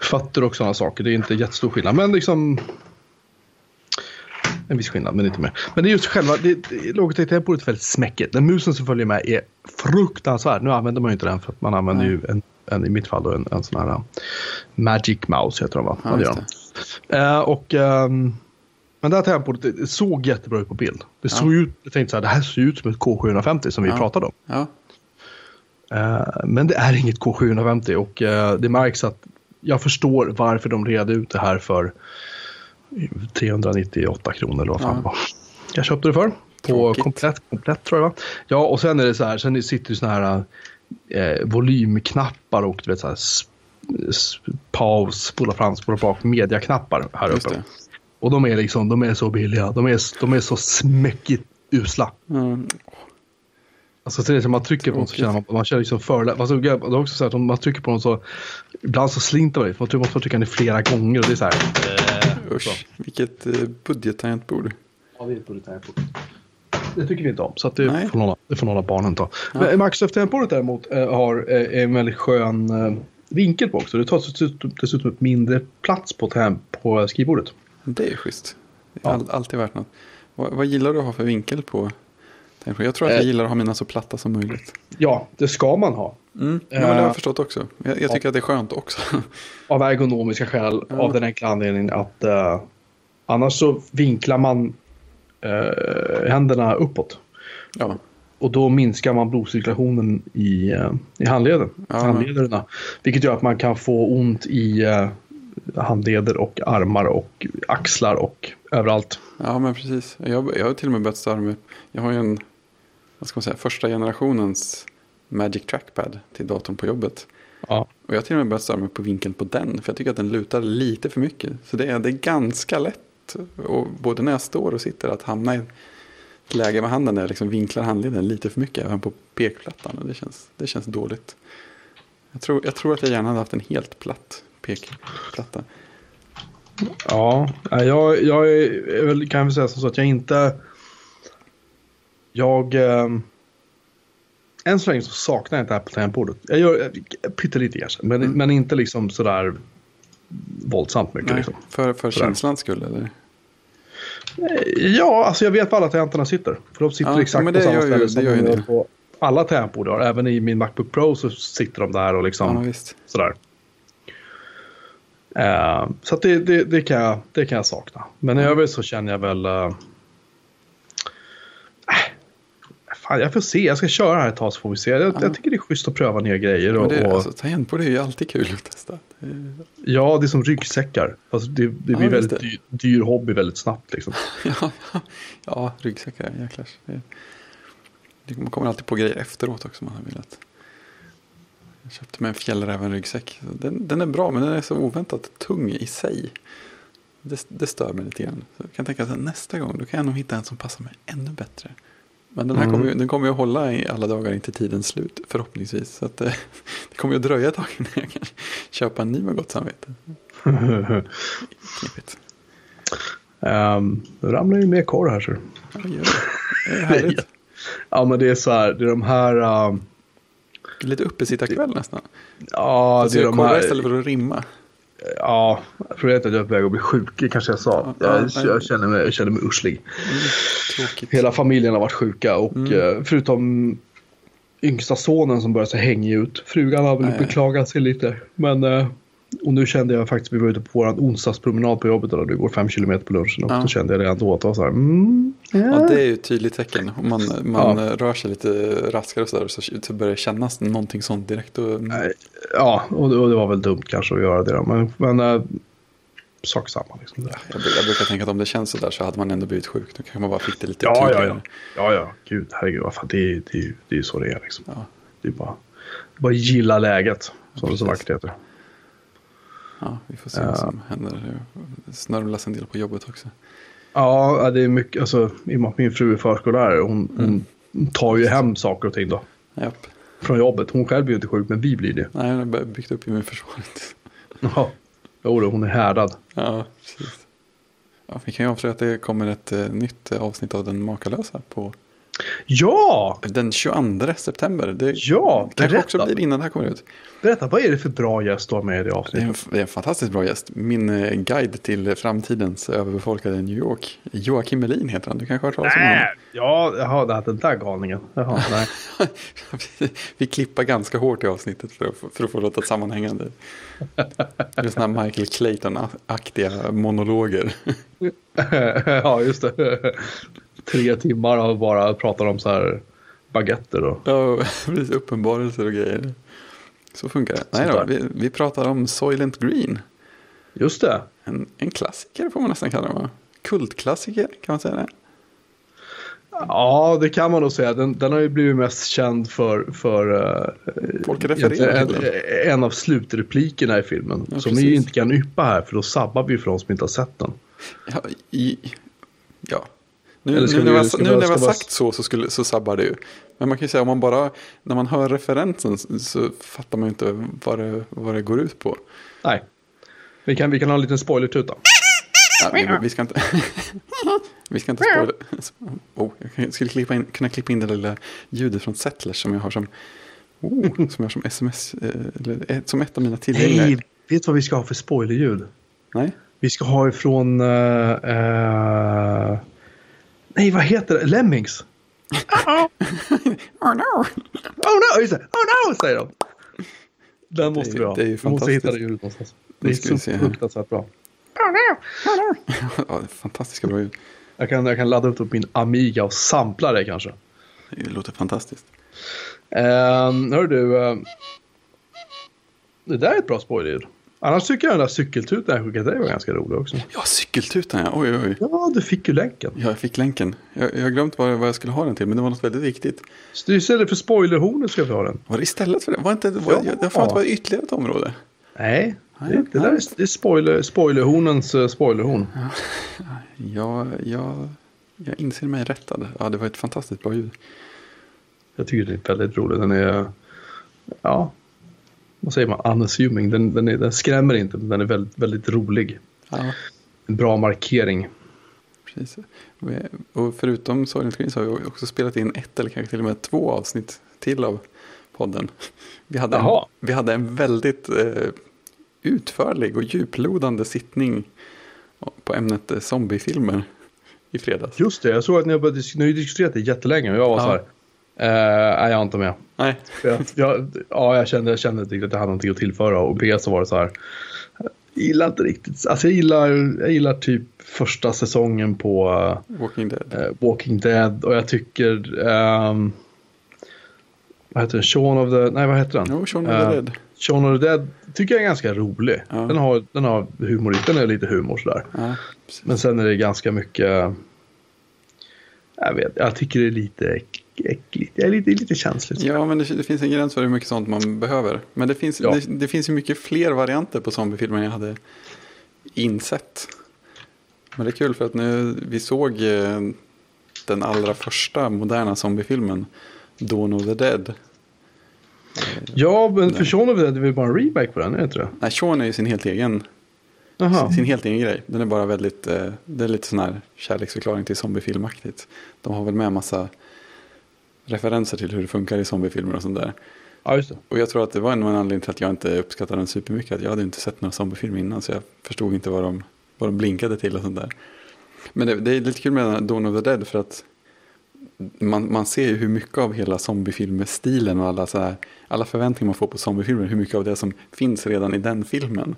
fötter och sådana saker. Det är inte jättestor skillnad men liksom en viss skillnad men inte mer. Men det är just själva, det, det, Logitech tangentbordet är väldigt smäckigt. Den musen som följer med är fruktansvärd. Nu använder man ju inte den för att man använder ju en, en i mitt fall då en, en sån här uh, Magic Mouse heter de va? Ja, Ja, det. Eh, och, ehm, men det här tangentbordet det, det såg jättebra ut på bild. Det såg ut, jag tänkte så här, det här ser ut som ett K750 som vi Ja. pratade om. ja. Eh, men det är inget K750 och eh, det märks att jag förstår varför de red ut det här för 398 kronor eller vad fan Ja. det var. Jag köpte det för. På komplett, komplett tror jag va? Ja och sen är det så här, sen sitter det såna här eh, volymknappar och du vet så här paus, spola fram, spola bak, mediaknappar här uppe. Och de är liksom, de är så billiga, de är, de är så smäckigt usla. Mm. Alltså så det är som man trycker på dem så känner man, man känner liksom förlä... Alltså, det är också så här att om man trycker på dem så ibland så slintar man lite. Man måste trycka ner flera gånger och det är så här. Usch, vilket eh, budgettangentbord. Ja, det är ett Det tycker vi inte om, så att det, Nej. får några, det får några barnen ta. Men Microsoft Tangentbordet däremot eh, har eh, en väldigt skön eh, vinkel på också. Det tar dessutom, upp mindre plats på, på skrivbordet. Det är schysst. Det är Ja. all, alltid värt något. Vad, vad gillar du att ha för vinkel på tangentbord? Jag tror att jag gillar att ha mina så platta som möjligt. Ja, det ska man ha. Mm. Ja, men det har jag förstått också. Jag, jag tycker att det är skönt också. (laughs) Av ergonomiska skäl, Ja. av den enkla anledningen att eh, annars så vinklar man eh, händerna uppåt. ja. Och då minskar man blodcirkulationen i, eh, i handleden, Ja. handlederna. Vilket gör att man kan få ont i eh, handleder och armar och axlar och överallt. ja, men precis. Jag, jag har till och med börjat störa mig. Jag har ju en, vad ska man säga, första generationens Magic Trackpad till datorn på jobbet. Ja. Och jag har till och med börjat störa mig på vinkeln på den. För jag tycker att den lutar lite för mycket. Så det är, det är ganska lätt. Och både när jag står och sitter att hamna i ett läge med handen där jag liksom vinklar handleden lite för mycket. Även på pekplattan. Och det känns, det känns dåligt. Jag tror, jag tror att jag gärna hade haft en helt platt pekplatta. Ja, jag, jag är väl, kan väl säga så att jag inte... Jag... Eh, än så länge så saknar jag inte Apple tangentbordet. Jag gör pyttelite kanske, men, Mm. men inte liksom sådär våldsamt mycket. Nej, Liksom. för för Sådär. känslans skull eller? Eh, Ja, alltså jag vet var alla tangenterna sitter. För de sitter Ja, exakt på samma ju- ställe det som ju de gör på alla tangentbord har. Även i min Macbook Pro så sitter de där och liksom Ja, visst. sådär. Eh, så det, det, det, kan jag, det kan jag sakna. Men i övrigt så känner jag väl... Uh, fan, jag får se. Jag ska köra här ett tag så får vi se. Jag, Ja. jag tycker det är schysst att pröva nya grejer. Och, det, och, alltså, tangentbord är ju alltid kul är- ja, det är som ryggsäckar. Fast det, det blir just väldigt det. dyr, dyr hobby väldigt snabbt. Liksom. Ja, (laughs) ja, ja ryggsäckar, jäklar. Det, det, man kommer alltid på grejer efteråt också man har velat. Jag köpte mig en fjällräven-ryggsäck. Den, den är bra men den är så oväntat tung i sig. Det, det stör mig lite grann. Så jag kan tänka att nästa gång då kan jag nog hitta en som passar mig ännu bättre. Men den här Mm. kommer, ju, den kommer ju att hålla i alla dagar inte tidens slut förhoppningsvis. Så att, eh, (laughs) det kommer ju att dröja ett tag innan jag kan (laughs) köpa en ny med gott samvete. (laughs) Knepigt. um, nu ramlar ju mer korr här. Så. Ja, det gör det. Det är härligt. Ja, men det är så här. Det är de här... um, Lite uppesittarkväll nästan. ja, Alltså det är de här... istället för att rimma. Ja, problemet är att jag är på väg att bli sjuk, kanske jag sa. Ja, Jag, jag, känner, mig, jag känner mig urslig. Mm, tråkigt. Hela familjen har varit sjuka och Mm. eh, förutom yngsta sonen som börjar se hängig ut. Frugan har väl beklagat sig lite. Men, eh, och nu kände jag faktiskt, vi var ute på vår onsdagspromenad på jobbet och det går fem kilometer på lunchen. Och Ja. då kände jag redan då att det var så här, mm, ja. Ja, det är ju ett tydligt tecken. Om man, man Ja. rör sig lite raskare och så, där, så, börjar det kännas någonting sånt direkt. Och, Ja, och det, och det var väl dumt kanske att göra det. Då. Men, men äh, sak samma. Liksom. jag, jag brukar tänka att om det känns så där så hade man ändå blivit sjuk. Då kanske man bara fick det lite Ja, ja, tydligare. ja. Ja, ja. Gud, herregud. Vad fan, det, det, ju- det är ju så det är. Liksom. Ja. Det är bara, bara gilla läget, som det så vackert heter. Ja, vi får se vad som händer. Det snörvlas en del på jobbet också. Ja, det är mycket. Alltså, I och med att min fru är förskollärare. Hon, Mm. hon tar ju hem saker och ting då. Japp. Från jobbet. Hon själv blir ju inte sjuk, men vi blir det. Nej, jag har byggt upp immunförsvaret. Ja. Jo, hon är härdad. Ja, precis. Ja, vi kan ju avslöja att det kommer ett eh, nytt eh, avsnitt av Den Makalösa på Ja! den 22 september. Det Ja, kanske också berätta. blir innan det här kommer ut. Berätta, vad är det för bra gäst du har med i det avsnittet? det är en fantastiskt bra gäst. Min eh, guide till framtidens överbefolkade New York. Joakim Melin heter han. Du kanske har hört talas om honom? Ja, jaha, det här, den där galningen. Jaha, nej. (laughs) Vi klippar ganska hårt i avsnittet för att, få- för att få låta sammanhängande. Det är sådana här Michael Clayton-aktiga monologer. (laughs) ja, just det. Tre timmar av bara pratar om så här baguetter och... Ja, (laughs) precis. Uppenbarelser och grejer. Så funkar det. Nej då, vi, vi pratar om Soylent Green. Just det. En, en klassiker får man nästan kalla det va? Kultklassiker, kan man säga det? Ja, det kan man nog säga. Den, den har ju blivit mest känd för, för eh, en, en av slutreplikerna i filmen. Ja, som vi precis. inte kan yppa här, för då sabbar vi för de som inte har sett den. Ja, i, ja. Nu, nu, när ska nu när ska har sagt så så, skulle, så sabbar det ju. Men man kan ju säga om man bara, när man hör referensen så, så fattar man ju inte vad det, vad det går ut på. Nej. Vi kan, vi kan ha en liten spoilertuta. Ja, vi, vi ska inte, (laughs) vi ska inte spoila. Oh, jag skulle klippa in, kunna klippa in det lilla ljudet från Settlers som jag har som, oh, som jag har som sms, eh, eller ett- som ett av mina tillgängliga. Nej, vet du vad vi ska ha för spoilerljud? Nej? Vi ska ha ifrån... eh, eh, nej, vad heter det? Lemmings. (laughs) Oh no! Oh no! Just det. Oh no! Säger de. Den måste vi ha. det är ju vi måste hitta fantastiskt. det någonstans. Det är så fruktansvärt bra. (laughs) ja, det är fantastiska bra ljud. Jag kan, jag kan ladda upp det på min Amiga och sampla det kanske. Det låter fantastiskt. Um, hör du. Uh, det där är ett bra spoilerljud. Annars tycker jag den där cykeltutan jag skickade dig var ganska rolig också. Ja, cykeltutan ja. Oj, oj. Ja, du fick ju länken. Ja, jag fick länken. Jag, jag har glömt vad, vad jag skulle ha den till, men det var något väldigt viktigt. Så istället för spoilerhornet ska vi ha den. Var det istället för det? Var inte, var, Ja. jag, jag får att det var ytterligare ett område. Nej, det, det där är, det är spoiler, spoilerhornens uh, spoilerhorn. Jag, (laughs) jag, jag inser mig rättad. Ja, det var ett fantastiskt bra ljud. Jag tycker det är väldigt roligt. Den är, ja, vad säger man, unassuming. Den, den, är, den skrämmer inte, men den är väldigt, väldigt rolig. Ja, En bra markering. precis. Och förutom Silent Screen så har vi också spelat in ett eller kanske till och med två avsnitt till av podden. Vi hade, en, vi hade en väldigt eh, utförlig och djuplodande sittning på ämnet eh, zombiefilmer i fredags. Just det, jag såg att ni har, ni har diskuterat det jättelänge och jag var Ja. så här. Eh, nej, jag är inte med. Nej, Jag, jag, ja, jag kände, jag kände inte riktigt att jag hade någonting att tillföra och B så var det så här. Jag gillar inte riktigt, alltså jag gillar, jag gillar typ första säsongen på Walking Dead. eh, Walking Dead och jag tycker, ehm, vad heter den, Shaun of the, nej vad heter den? Jo, Shaun of Eh, the Dead. Shaun of the Dead tycker jag är ganska rolig. Ja. Den, har, den har humor, den är lite humor sådär. Ja. Men sen är det ganska mycket, jag vet, jag tycker det är lite äck- äckligt. Jag är lite, lite känsligt. Ja, men det, det finns en gräns för hur mycket sånt man behöver. Men det finns, Ja. det, det finns ju mycket fler varianter på zombiefilmer än jag hade insett. Men det är kul för att nu, vi såg eh, den allra första moderna zombiefilmen, Dawn of the Dead. Ja, men för Shaun of the Dead är väl bara en remake på den, är det inte det? Nej, Shaun är ju sin helt egen, Jaha. sin helt egen grej. Den är bara väldigt, eh, det är lite sån här kärleksförklaring till zombiefilmaktigt. De har väl med massa referenser till hur det funkar i zombiefilmer och sånt där. Ja, just det. Och jag tror att det var en anledning till att jag inte uppskattade den supermycket. Att jag hade inte sett några zombiefilmer innan så jag förstod inte vad de, vad de blinkade till och sånt där. Men det, det är lite kul med Dawn of the Dead för att man, man ser ju hur mycket av hela zombiefilmstilen och alla, så här, alla förväntningar man får på zombiefilmer, hur mycket av det som finns redan i den filmen.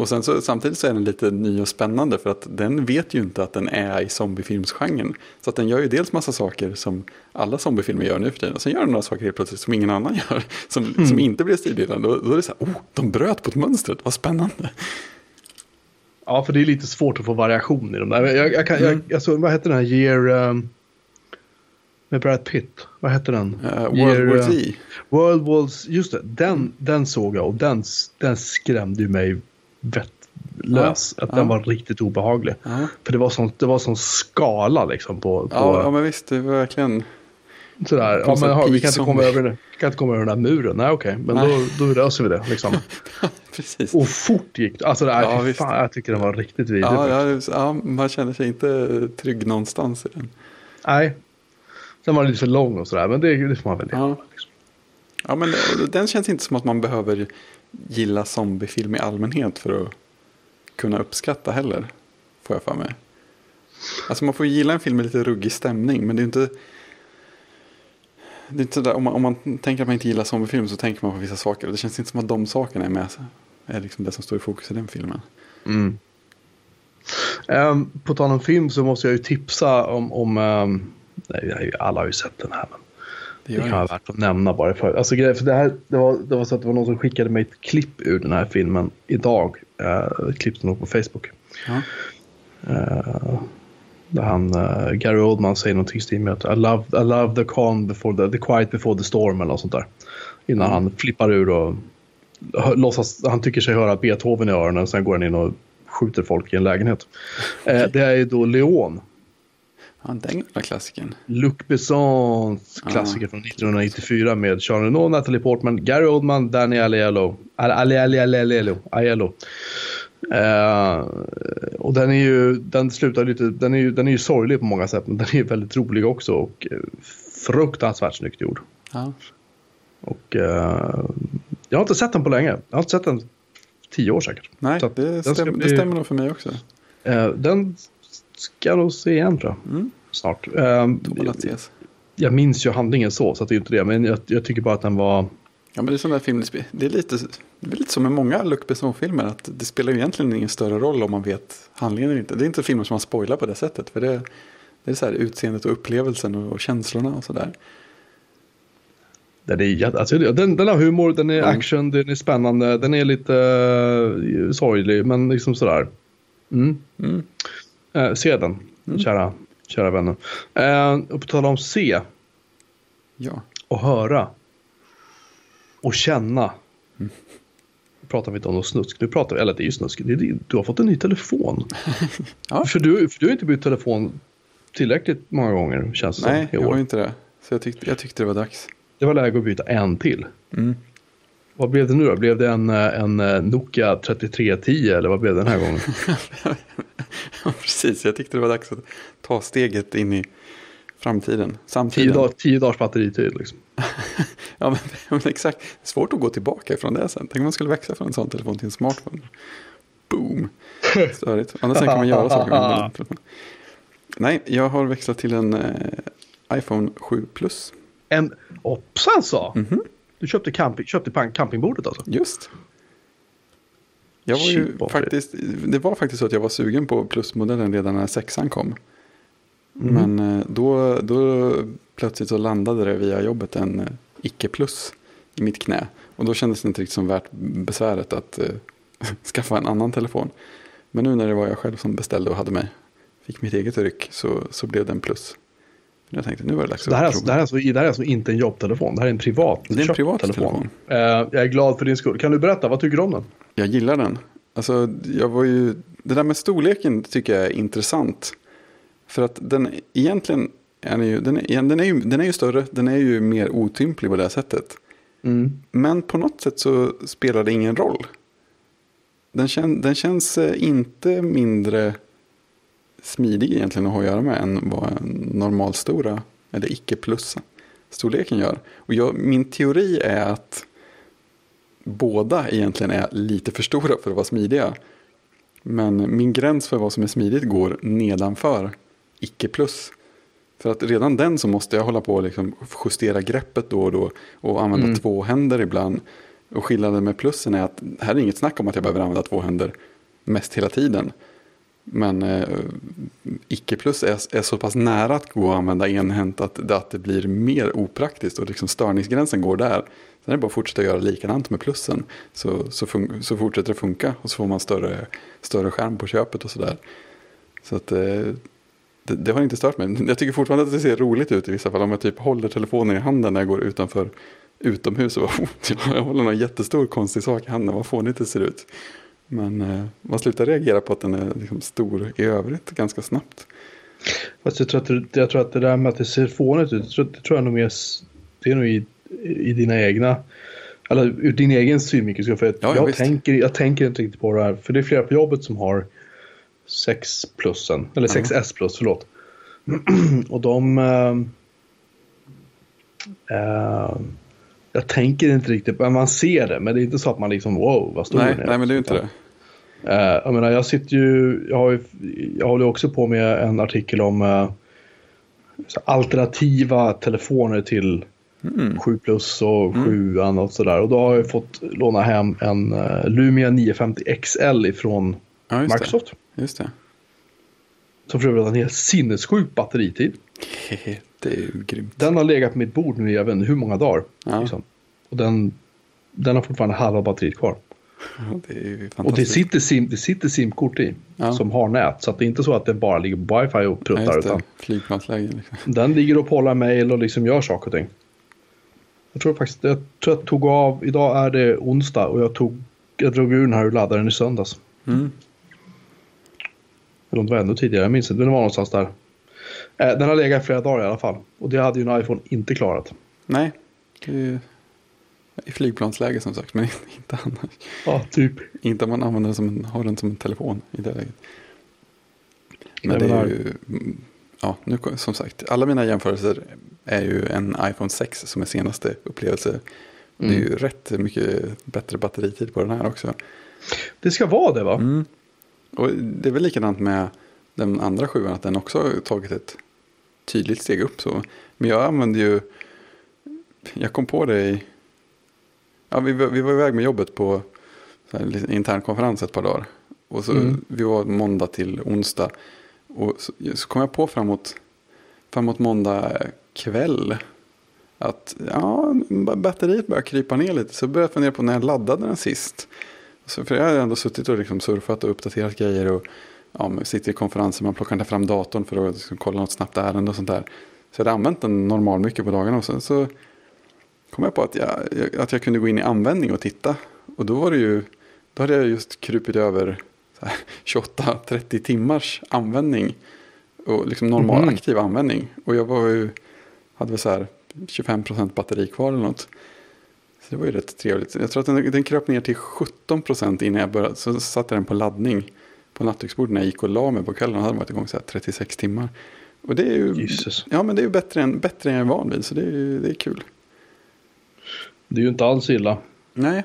Och sen så, samtidigt så är den lite ny och spännande för att den vet ju inte att den är i zombiefilmsgenren. Så att den gör ju dels massa saker som alla zombiefilmer gör nu för tiden. Och sen gör den några saker helt plötsligt som ingen annan (laughs) gör. Som, som inte blir stilbildande. Då, då är det så här, oh, de bröt på ett mönstret, vad spännande. Ja, för det är lite svårt att få variation i de där. Jag, jag, kan, Mm. jag, alltså, vad heter den här Year... Um, med Brad Pitt. Vad heter den? Uh, World Year, War uh, Z. World Wars, just det. Den, den såg jag och den, den skrämde ju mig vettlös. Ja, att ja. den var riktigt obehaglig. Ja. För det var sån, det var sån skala liksom på... på Ja, ja, men visst, det var verkligen... sådär. Ja, men, ha, vi kan inte, komma över, vi kan inte komma över den där muren. Nej, okej. Men Nej. då, då löser vi det liksom. (laughs) Precis. Och fort gick det. Alltså, det här, Ja, fan, jag tycker den var riktigt vidrig. Ja, ja, ja, man känner sig inte trygg någonstans i den. Nej. Sen var den lite för lång och sådär. Men det, det får man väl Ja. leva liksom. Ja, men den känns inte som att man behöver gilla zombiefilm i allmänhet för att kunna uppskatta heller. Får jag för mig. Alltså man får ju gilla en film med lite ruggig stämning. Men det är inte... Det är inte sådär, om, man, om man tänker att man inte gillar zombiefilm så tänker man på vissa saker. Och det känns inte som att de sakerna är med. Är liksom det som står i fokus i den filmen. Mm. Um, på tal om film så måste jag ju tipsa om... om um, nej, alla har ju sett den här. Men det kan vara värt att nämna bara. För, alltså, för det, här, det, var, det var så att det var någon som skickade mig ett klipp ur den här filmen idag. Uh, ett klipp som låg på Facebook. Ja. Eh, där han, eh, Gary Oldman säger någonting i stil med att I love, I love the calm before the, the quiet before the storm eller något sånt där. Innan Mm. han flippar ur och låtsas, han tycker sig höra Beethoven i öronen och sen går han in och skjuter folk i en lägenhet. Eh, det är ju då Leon, ja, den gamla klassikern. Luc Bessons klassiker från 1994 med Sean Reno, Natalie Portman, Gary Oldman, Danny Aiello. Aiello. Aiello. Eh, och den är ju, den slutar lite, den är ju, den är ju sorglig på många sätt men den är ju väldigt rolig också och eh, fruktansvärt snyggt gjord. Ja. Och eh, jag har inte sett den på länge. Jag har inte sett den tio år säkert. Nej, det, stäm, det bli- stämmer nog för mig också. Eh, den ska jag nog se igen tror jag. Mm. Snart. Att ses. jag minns ju handlingen så, så att det är inte det. Men jag, jag tycker bara att den var... Ja, men det är sån där film, det är lite, det är lite som med många Luc Besson-filmer. Att det spelar ju egentligen ingen större roll om man vet handlingen eller inte. Det är inte filmer som man spoilar på det sättet. För det, det är så här utseendet och upplevelsen och, och känslorna och sådär. Den, är, alltså, den, den har humor, den är Mm. action, den är spännande, den är lite uh, sorglig, men liksom sådär. Mm. Mm. Eh, se den, kära, kära vänner. Uh, och på tal om se Ja. och höra och känna. Nu pratar vi inte om något snusk, nu pratar vi, eller det är ju snusk, det är, din- du har fått en ny telefon. (laughs) Ja. För, du, för du har inte bytt telefon tillräckligt många gånger känns det Nej, som jag var inte det. Så jag tyckte, jag tyckte det var dags. Det var läge att byta en till. Mm. Vad blev det nu då? Blev det en, eh, en eh, Nokia 3310 eller vad blev det den här gången? (laughs) Ja, precis. Jag tyckte det var dags att ta steget in i framtiden. Tio, dag, tio dagars batteritid liksom. (laughs) Ja, men, exakt. Det är svårt att gå tillbaka ifrån det sen. Tänk om man skulle växa från en sån telefon till en smartphone. Boom. Störigt. Annars sen kan man göra saker med en (laughs) telefon. Nej, jag har växlat till en eh, iPhone 7 Plus. En, hoppsan så! Mhm. Du köpte, camping, köpte campingbordet alltså? Just. Jag var ju Shit, faktiskt, det var faktiskt så att jag var sugen på plusmodellen redan när sexan kom. Mm. Men eh, då, då plötsligt så landade det via jobbet en eh, icke-plus i mitt knä. Och då kändes det inte riktigt som värt besväret att eh, (laughs) skaffa en annan telefon. Men nu när det var jag själv som beställde och hade mig, fick mitt eget ryck, så, så blev det en plus. Jag tänkte nu var det dags Så det, här är, att alltså, det, här är alltså, det här är alltså inte en jobbtelefon, det här är en privat Det är en privat telefon. Eh, jag är glad för din skull. Kan du berätta, vad tycker du om den? Jag gillar den. Alltså, jag var ju, det där med storleken tycker jag är intressant. För att den egentligen är ju, den är, den är ju, den är ju större, den är ju mer otymplig på det här sättet. Men på något sätt så spelar det ingen roll. Den, kän, den känns eh, inte mindre smidig egentligen att ha att göra med än vad normalstora eller icke-plus storleken gör. Och jag, min teori är att båda egentligen är lite för stora för att vara smidiga. Men min gräns för vad som är smidigt går nedanför icke-plus. För att redan den så måste jag hålla på och liksom justera greppet då och då och använda Mm. två händer ibland. Och skillnaden med plussen är att här är inget snack om att jag behöver använda två händer mest hela tiden. Men eh, icke-plus är, är så pass nära att gå och använda enhänt att, att det blir mer opraktiskt och liksom störningsgränsen går där. Sen är det bara att fortsätta göra likadant med plussen så, så, fun- så fortsätter det funka och så får man större, större skärm på köpet och sådär. Så att eh, det, det har inte stört mig. Jag tycker fortfarande att det ser roligt ut i vissa fall. Om jag typ håller telefonen i handen när jag går utanför utomhus. Och (laughs) jag håller någon jättestor konstig sak i handen. Vad fånigt det ser ut. Men eh, man slutar reagera på att den är liksom stor i övrigt ganska snabbt. Fast jag tror, att, jag tror att det där med att det ser fånigt ut, det tror, det tror jag nog mer, det är nog i, i dina egna, eller ur din egen synvinkel. För att Ja, ja, jag, visst. tänker, jag tänker inte riktigt på det här, för det är flera på jobbet som har 6 plussen, eller 6S plus, förlåt. (clears throat) Och de... Eh, eh, jag tänker inte riktigt, men man ser det, men det är inte så att man liksom wow vad stor Nej, den är. nej, men det är ju inte det. Eh, jag menar, jag sitter ju, jag, har ju, jag håller också på med en artikel om så alternativa telefoner till Mm. 7 plus och 7 och sådär. Och då har jag fått låna hem en eh, Lumia 950 XL ifrån Ja, just Microsoft. det. Just det. Som för övrigt har en helt sinnessjuk batteritid. (laughs) Det är ju grymt. Den har legat på mitt bord nu i jag vet inte hur många dagar. Ja. Liksom. Och den, den har fortfarande halva batteriet kvar. Ja, det Och det sitter, sim, det sitter simkort i Ja. som har nät. Så det är inte så att den bara ligger på wifi och Ja, pruttar. utan. Flygplansläge. Liksom. Den ligger och pollar mail och liksom gör saker och ting. Jag tror faktiskt, jag tror jag tog av, idag är det onsdag och jag tog, jag drog ur den här ur laddaren i söndags. Mm. Eller om det var ännu tidigare, jag minns inte, det var någonstans där. Eh, Den har legat i flera dagar i alla fall. Och det hade ju en iPhone inte klarat. Nej, det är ju i flygplansläge som sagt, men (laughs) inte annars. Ja, typ. Inte om man använder den som en, har den som en telefon i det läget. Men det är ju, mm, ja, nu, som sagt, alla mina jämförelser är ju en iPhone 6 som är senaste upplevelse. Det är ju rätt mycket bättre batteritid på den här också. Det ska vara det va? Mm. Och det är väl likadant med den andra sjuan, att den också har tagit ett tydligt steg upp. Så. Men jag använde ju, jag kom på det i, ja, vi, vi var iväg med jobbet på här, intern konferens ett par dagar. Och så, Mm. Vi var måndag till onsdag. Och så, så kom jag på framåt, framåt måndag kväll att ja, batteriet börjar krypa ner lite. Så började jag fundera på när jag laddade den sist. Så för jag har ändå suttit och liksom surfat och uppdaterat grejer. Och ja, man sitter i konferenser, man plockar inte fram datorn för att liksom kolla något snabbt ärende och sånt där. Så jag hade använt den normal mycket på dagarna. Och sen så kom jag på att jag, att jag kunde gå in i användning och titta. Och då var det ju, då hade jag just krupit över 28-30 (laughs) timmars användning. Och liksom normal mm. aktiv användning. Och jag var ju, hade väl så här 25% batteri kvar eller något. Så det var ju rätt trevligt. Jag tror att den, den kröp ner till 17% innan jag började. Så satte jag den på laddning på nattduksbordet när jag gick och la mig på kvällen. Hade varit igång så här 36 timmar. Och det är ju, Jesus. ja, men det är ju bättre än, bättre än jag är van vid. Så det är, det är kul. Det är ju inte alls illa. Nej,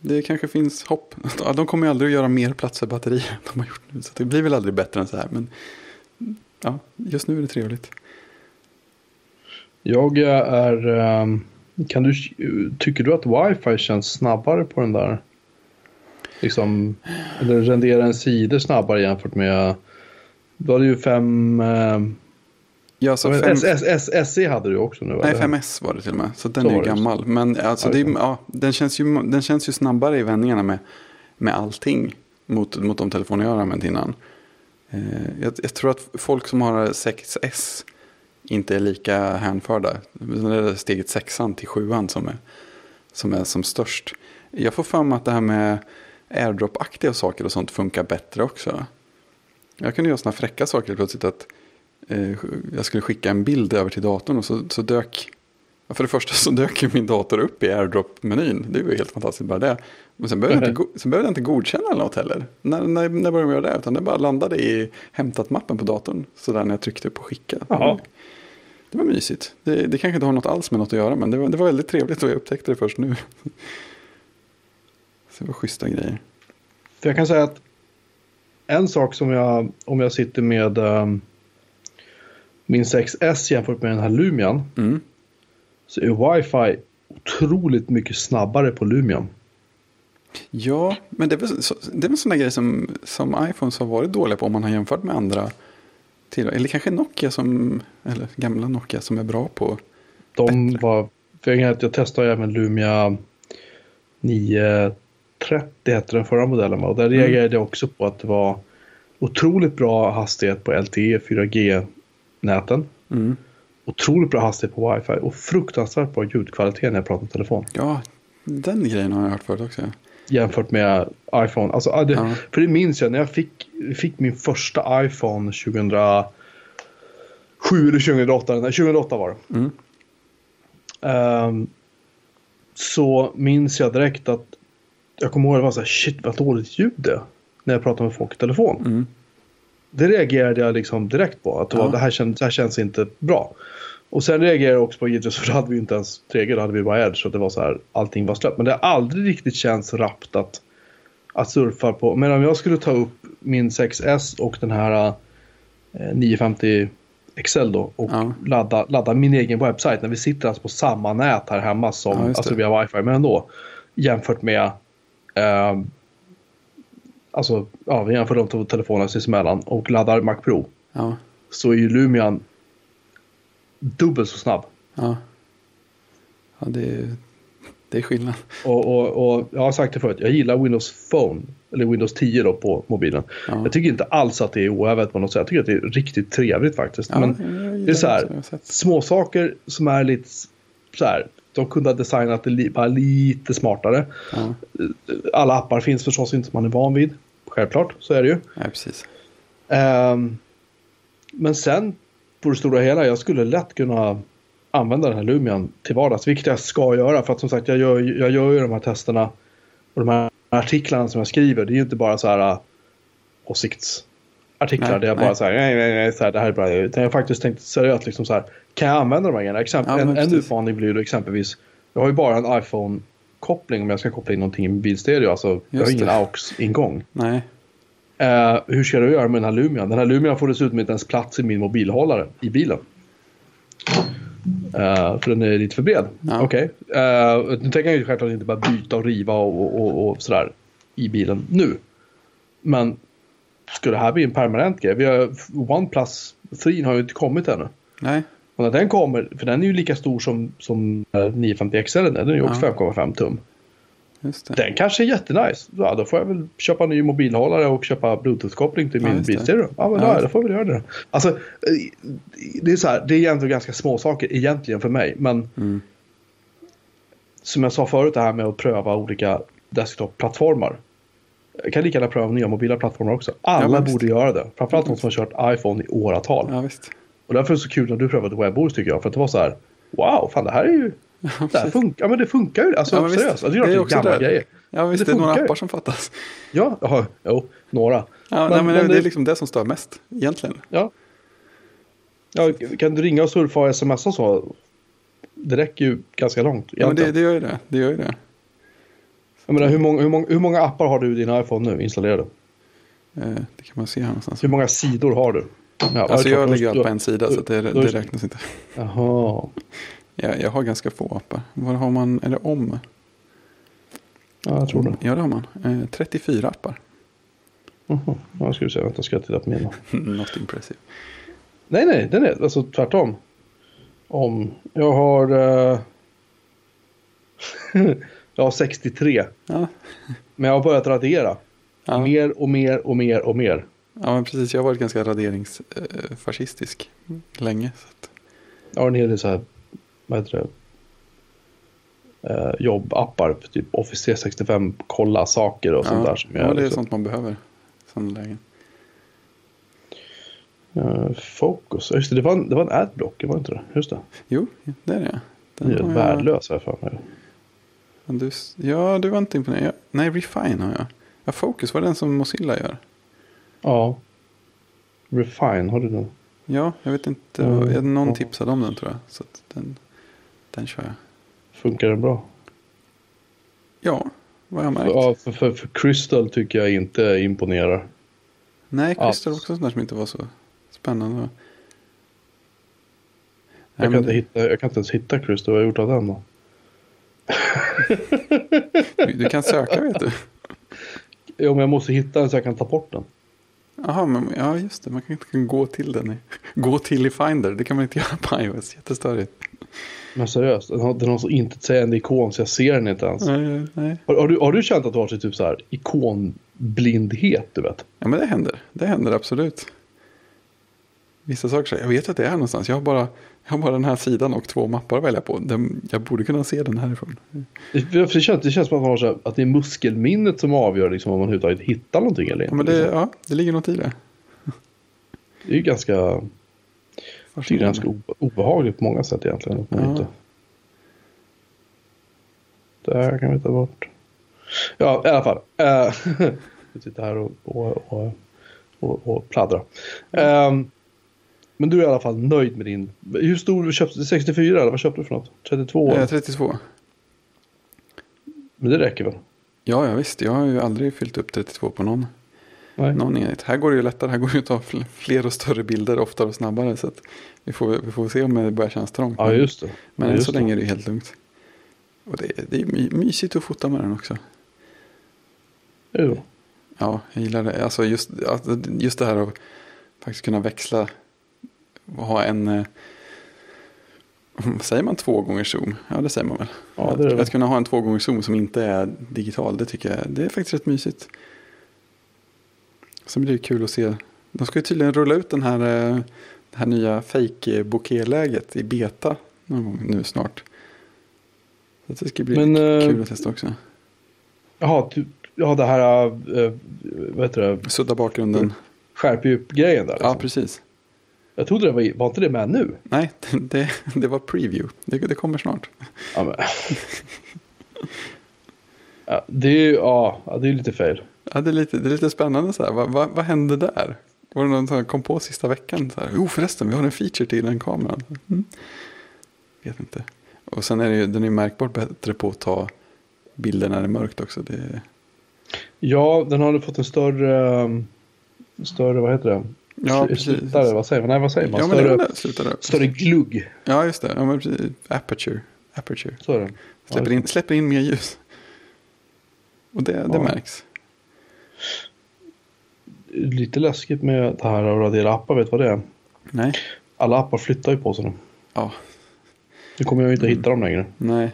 det kanske finns hopp. De kommer ju aldrig att göra mer plats för batterier än de har gjort nu. Så det blir väl aldrig bättre än så här. Men ja, just nu är det trevligt. Jag är... Ehm, kan du, tycker du att wifi känns snabbare på den där? Liksom, eller renderar en sida snabbare jämfört med... Du hade ju fem... Ehm, ja, så fem... SE hade du också nu? Nej, 5S var det till och med. Så den så är ju gammal. Men alltså, det, ja, den, känns ju, den känns ju snabbare i vändningarna med, med allting. Mot, mot de telefoner jag har använt innan. Eh, jag, jag, tror att folk som har 6S inte är lika hänförda. Det är steget sexan till sjuan som är, som är som störst. Jag får mig att det här med airdrop-aktiga saker och sånt funkar bättre också. Jag kunde göra sådana fräcka saker plötsligt att eh, jag skulle skicka en bild över till datorn och så, så dök för det första så dök ju min dator upp i airdrop-menyn. Det var ju helt fantastiskt bara det. Men sen behövde, jag, inte, sen behövde jag inte godkänna något heller. När, när, när började jag göra det? Utan det bara landade i hämtat-mappen på datorn. Sådär när jag tryckte på skicka. Jaha. Det var mysigt. Det, det kanske inte har något alls med något att göra. Men det var, det var väldigt trevligt och jag upptäckte det först nu. Det var schyssta grejer. För jag kan säga att en sak som jag, om jag sitter med um, min 6S jämfört med den här Lumian. Mm. Så är wifi otroligt mycket snabbare på Lumian. Ja, men det är väl, det är väl sådana grejer som, som iPhones har varit dåliga på om man har jämfört med andra till, eller kanske Nokia som, eller gamla Nokia som är bra på. De bättre. var, för jag, jag testade även Lumia 930 hette den förra modellen och där mm. reagerade jag också på att det var otroligt bra hastighet på LTE 4G-näten. Mm. Otroligt bra hastighet på wifi och fruktansvärt bra ljudkvalitet när jag pratar i telefon. Ja, den grejen har jag hört förut också jämfört med iPhone. Alltså, det, ja. För det minns jag när jag fick, fick min första iPhone 2007 eller 2008. Nej, 2008 var det. Mm. Um, så minns jag direkt att jag kommer ihåg att det var så här, shit vad dåligt ljud det är. När jag pratade med folk i telefon. Mm. Det reagerade jag liksom direkt på. Att det, var, det, här känns, det här känns inte bra. Och sen reagerade jag också på givetvis för då hade vi inte ens 3G, då hade vi bara Edge. Så det var så här, allting var släppt. Men det har aldrig riktigt känts rappt att, att surfa på. Men om jag skulle ta upp min 6S och den här eh, 950 Excel då och ja. ladda, ladda min egen webbsajt när vi sitter alltså på samma nät här hemma som, ja, alltså via wifi, men ändå jämfört med eh, alltså, ja, vi jämför de två telefonerna sinsemellan och laddar Mac Pro. Ja. Så är ju Lumian dubbelt så snabb. Ja, ja det, är, det är skillnad. Och, och, och jag har sagt det förut, jag gillar Windows Phone, eller Windows 10 då på mobilen. Ja. Jag tycker inte alls att det är oävet på något sätt. Jag tycker att det är riktigt trevligt faktiskt. Ja, Men det är så här, små saker som är lite så här, de kunde ha designat det bara lite smartare. Ja. Alla appar finns förstås inte som man är van vid. Självklart, så är det ju. Ja, precis. Um, men sen på det stora hela, jag skulle lätt kunna använda den här Lumian till vardags, vilket jag ska göra. För att som sagt, jag gör, jag gör ju de här testerna och de här artiklarna som jag skriver. Det är ju inte bara så här uh, åsiktsartiklar nej, där jag nej. bara så här, nej, nej, nej, så här, det här är bra. Utan jag faktiskt tänkt seriöst liksom så här, kan jag använda de här grejerna? Exempel, ja, en, en utmaning blir ju exempelvis, jag har ju bara en iPhone-koppling om jag ska koppla in någonting i bilstereo. Alltså, Just jag har ingen AUX-ingång. Nej. Uh, hur ska du göra med den här Lumian? Den här Lumian får dessutom inte ens plats i min mobilhållare i bilen. Uh, för den är lite för bred. Ja. Okej. Okay. Uh, eh, nu tänker jag ju självklart inte bara byta och riva och, och, och, och, sådär i bilen nu. Men ska det här bli en permanent grej? Vi har, OnePlus 3 har ju inte kommit ännu. Nej. Och när den kommer, för den är ju lika stor som, som 950 XL, den är ju också Ja. 5,5 tum. Den kanske är jättenice. Ja, då får jag väl köpa en ny mobilhållare och köpa bluetooth-koppling till Ja, min bilstereo. Ja, men Ja. då, då får vi väl göra det. Alltså, eh, det är så här, det är egentligen ganska små saker egentligen för mig. Men Mm. som jag sa förut, det här med att pröva olika desktop-plattformar. Jag kan lika gärna pröva nya mobila plattformar också. Alla visst. borde göra det. Framförallt de som har kört iPhone i åratal. Ja, visst. Och därför är det så kul när du prövade WebOS tycker jag. För att det var så här, wow, fan det här är ju... det här funkar, ja men det funkar ju. Alltså Ja, seriöst. Alltså, det är, Det är det också gamla det. grejer. Ja, visst. Det Det, är några ju. appar som fattas. Ja, ja, jo, några. Ja, Men- nej, men, men det det- är liksom det som stör mest, egentligen. Ja. ja. Kan du ringa och surfa och smsa så? Det räcker ju ganska långt. Ja, men det, egentligen. det gör ju det. Det gör ju det. Jag menar, hur, många, hur, många, hur många appar har du i din iPhone nu installerade? Eh, Det kan man se här någonstans. Hur många sidor har du? Ja, Alltså jag då- allt på en sida så det, det räknas inte. Jaha. Jag, jag har ganska få appar. Vad har man? Är det om? Ja, jag tror det. Ja, det har man. Eh, 34 appar. Jaha. Ja, ska vi se. Vänta, ska jag titta på mina. (laughs) Not impressive. Nej, nej, den är alltså tvärtom. Om jag har... eh, (laughs) jag har 63. Ja, Men jag har börjat radera. ja. Mer och mer och mer och mer. ja men precis. Jag har varit ganska raderingsfascistisk länge. Så att, Jag har en hel del så här, vad heter det? Eh, jobbappar, typ Office 365, kolla saker och sånt där. Som ja, jag, det är liksom, sånt man behöver. Sådana lägen. eh, Focus, just det, det var en, det var en adblock, var det inte det? Just det. Jo, det är det. Den är ju jag- värdelös här för mig. Men Du, ja, du var inte imponerad. Jag, nej, Refine har jag. Ja, Focus var den som Mozilla gör. Ja. Refine, har du den? Ja, jag vet inte. Mm, Någon ja. tipsade om den tror jag. Så att den, den kör jag. Funkar den bra? Ja, vad jag märkt. Ja, för, för, för Crystal tycker jag inte imponerar. Nej. Crystal var också sånt där som inte var så spännande. Nej, Jag kan, inte hitta, jag kan inte ens hitta Crystal, vad har jag gjort av den då? Du, kan söka vet du. Jo, men jag måste hitta den så jag kan ta bort den. Jaha, men ja just det. Man kan inte gå till den. i- Gå till i Finder. Det kan man inte göra på iOS. Jättestörigt. Men seriöst, den har, den har så intetsägande ikon så jag ser den inte ens. Nej, nej. Har, har, du, har du känt att du har typ så här ikonblindhet, du vet? Ja, men det händer. Det händer absolut. Vissa saker, jag vet att det är någonstans. Jag har bara, jag har bara den här sidan och två mappar att välja på. Den, jag borde kunna se den härifrån. Det, det, känns, det känns som att, man har att det är muskelminnet som avgör liksom, om man överhuvudtaget hittar någonting eller Ja, inte. men det, liksom. ja, det ligger något i det. det är ju ganska, jag tycker det är ganska obe- obehagligt på många sätt egentligen. Att man Ja. inte... Det här kan vi ta bort. Ja, i alla fall. Uh, (laughs) vi sitter här och, och, och, och, och pladdrar. Ehm, men du är i alla fall nöjd med din... Hur stor du köpte? 64 eller vad köpte du för något? 32? Eh, 32. Men det räcker väl? Ja, ja, visst. Jag har ju aldrig fyllt upp 32 på någon, Nej. någon enhet. Här går det ju lättare. Här går det ju att ta fl- fler och större bilder oftare och snabbare. Så att vi, får, vi får se om det börjar kännas trångt. Ja, just det. Men ja, än så länge är det helt lugnt. Och det, det är my, mysigt att fota med den också. Jo. Ja, jag gillar det. Alltså just, just det här att faktiskt kunna växla ha en... eh, Säger man två gånger zoom? Ja, det säger man väl. Ja, det det väl. Att kunna ha en två gånger zoom som inte är digital, det tycker jag det är faktiskt rätt mysigt. Sen blir det kul att se. De ska ju tydligen rulla ut den här, eh, det här nya fake bokeh-läget i beta någon gång nu snart. Så att det ska bli Men, eh, kul att testa också. Jaha, du, ja det här, äh, vad heter det, Sudda bakgrunden. skärpdjup-grejen där. Ja, Liksom. precis. Jag trodde det var, var inte det med nu? Nej, (laughs) det, det var preview. Det, det kommer snart. Ja, men. ja, det är ju, ja, det är lite fel. Ja, det, är lite, det är lite spännande så här. Vad, vad, vad hände där? Var det någon som kom på sista veckan? Så här, jo förresten, vi har en feature till den kameran. Mm. Vet inte. Och sen är det ju, den är märkbart bättre på att ta bilder när det är mörkt också. Det, Ja, den har fått en större, um, större, vad heter det? Ja. Slutare, vad säger man? Nej, vad säger man? Ja, större, det. Sluta där. större glugg. Ja, just det. Ja, men precis. Aperture. Aperture. Så är det. Släpper, in, släpper in mer ljus. Och det, det Ja. märks. Lite läskigt med det här att radera appar, vet du vad det är? Nej. Alla appar flyttar ju på sig nu. Ja, Nu kommer jag ju inte att hitta dem längre. nej.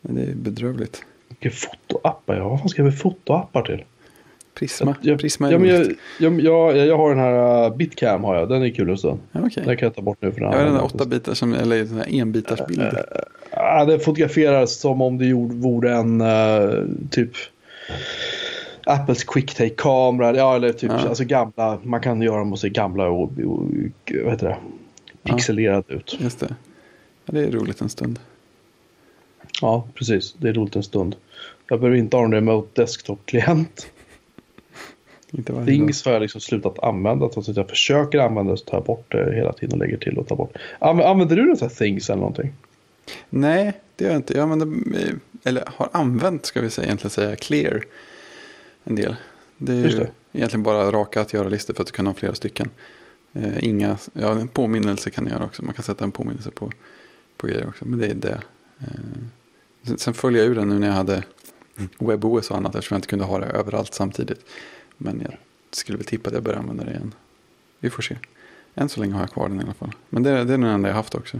Men det är bedrövligt. Vilka fotoappar jag har. Vad fan ska jag med fotoappar till? Prisma, Jag, Prisma ja, men jag, jag, jag, jag har den här uh, Bitcam har jag. Den är kul så. Ja, okej. Den kan jag ta bort nu för den Jag har den där åtta bitar som, eller den här enbitars bild. Ah, det fotograferas som om det gjorde, vore en eh, typ Apples quicktake-kamera. Ja, eller typ Ja. alltså gamla. Man kan göra dem och se gamla och, och vad heter det? Pixelerat ut. Just det. Ja, det är roligt en stund. Ja, precis. Det är roligt en stund. Jag behöver inte ha en remote desktop-klient. Things har jag liksom slutat använda. Trots att jag försöker använda det så tar jag bort det hela tiden och lägger till och tar bort. Anv- Använder du något här Things eller någonting? Nej, det gör jag inte. Jag använder, eh, eller har använt, ska vi säga, egentligen säga Clear en del. Det är Just ju det. egentligen bara raka att göra listor för att du kan ha flera stycken. Eh, inga, ja, en påminnelse kan du göra också. Man kan sätta en påminnelse på, på grejer också. Men det är det. Eh, sen, sen följer jag ur den nu när jag hade WebOS och annat eftersom jag inte kunde ha det överallt samtidigt. Men jag skulle väl tippa att jag börjar använda det igen. Vi får se. Än så länge har jag kvar den i alla fall. Men det, det är den enda jag haft också.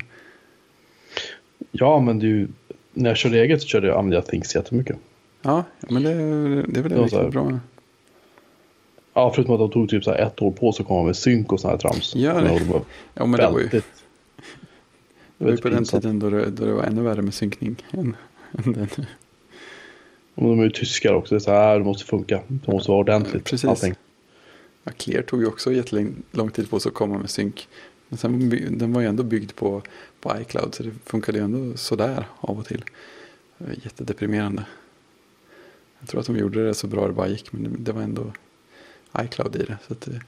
Ja, men du, när jag körde eget så körde jag, använde jag Things jättemycket. Ja, men det, det är väl Det riktigt bra. Ja, förutom att de tog typ så ett år på sig att komma med synk och sådana här trams. Ja, det- de Ja, men det var ju, det var ju på den tiden då det, då det var ännu värre med synkning. Än, än den. Och de är ju tyskar också. Det är så här, det måste funka. Det måste vara ordentligt. Precis. Allting. Ja, Clear tog ju också jättelång tid på sig att komma med synk. Men sen, den var ju ändå byggd på, på iCloud så det funkade ju ändå sådär av och till. Var jättedeprimerande. Jag tror att de gjorde det så bra det bara gick men det, det var ändå iCloud i det. Så det,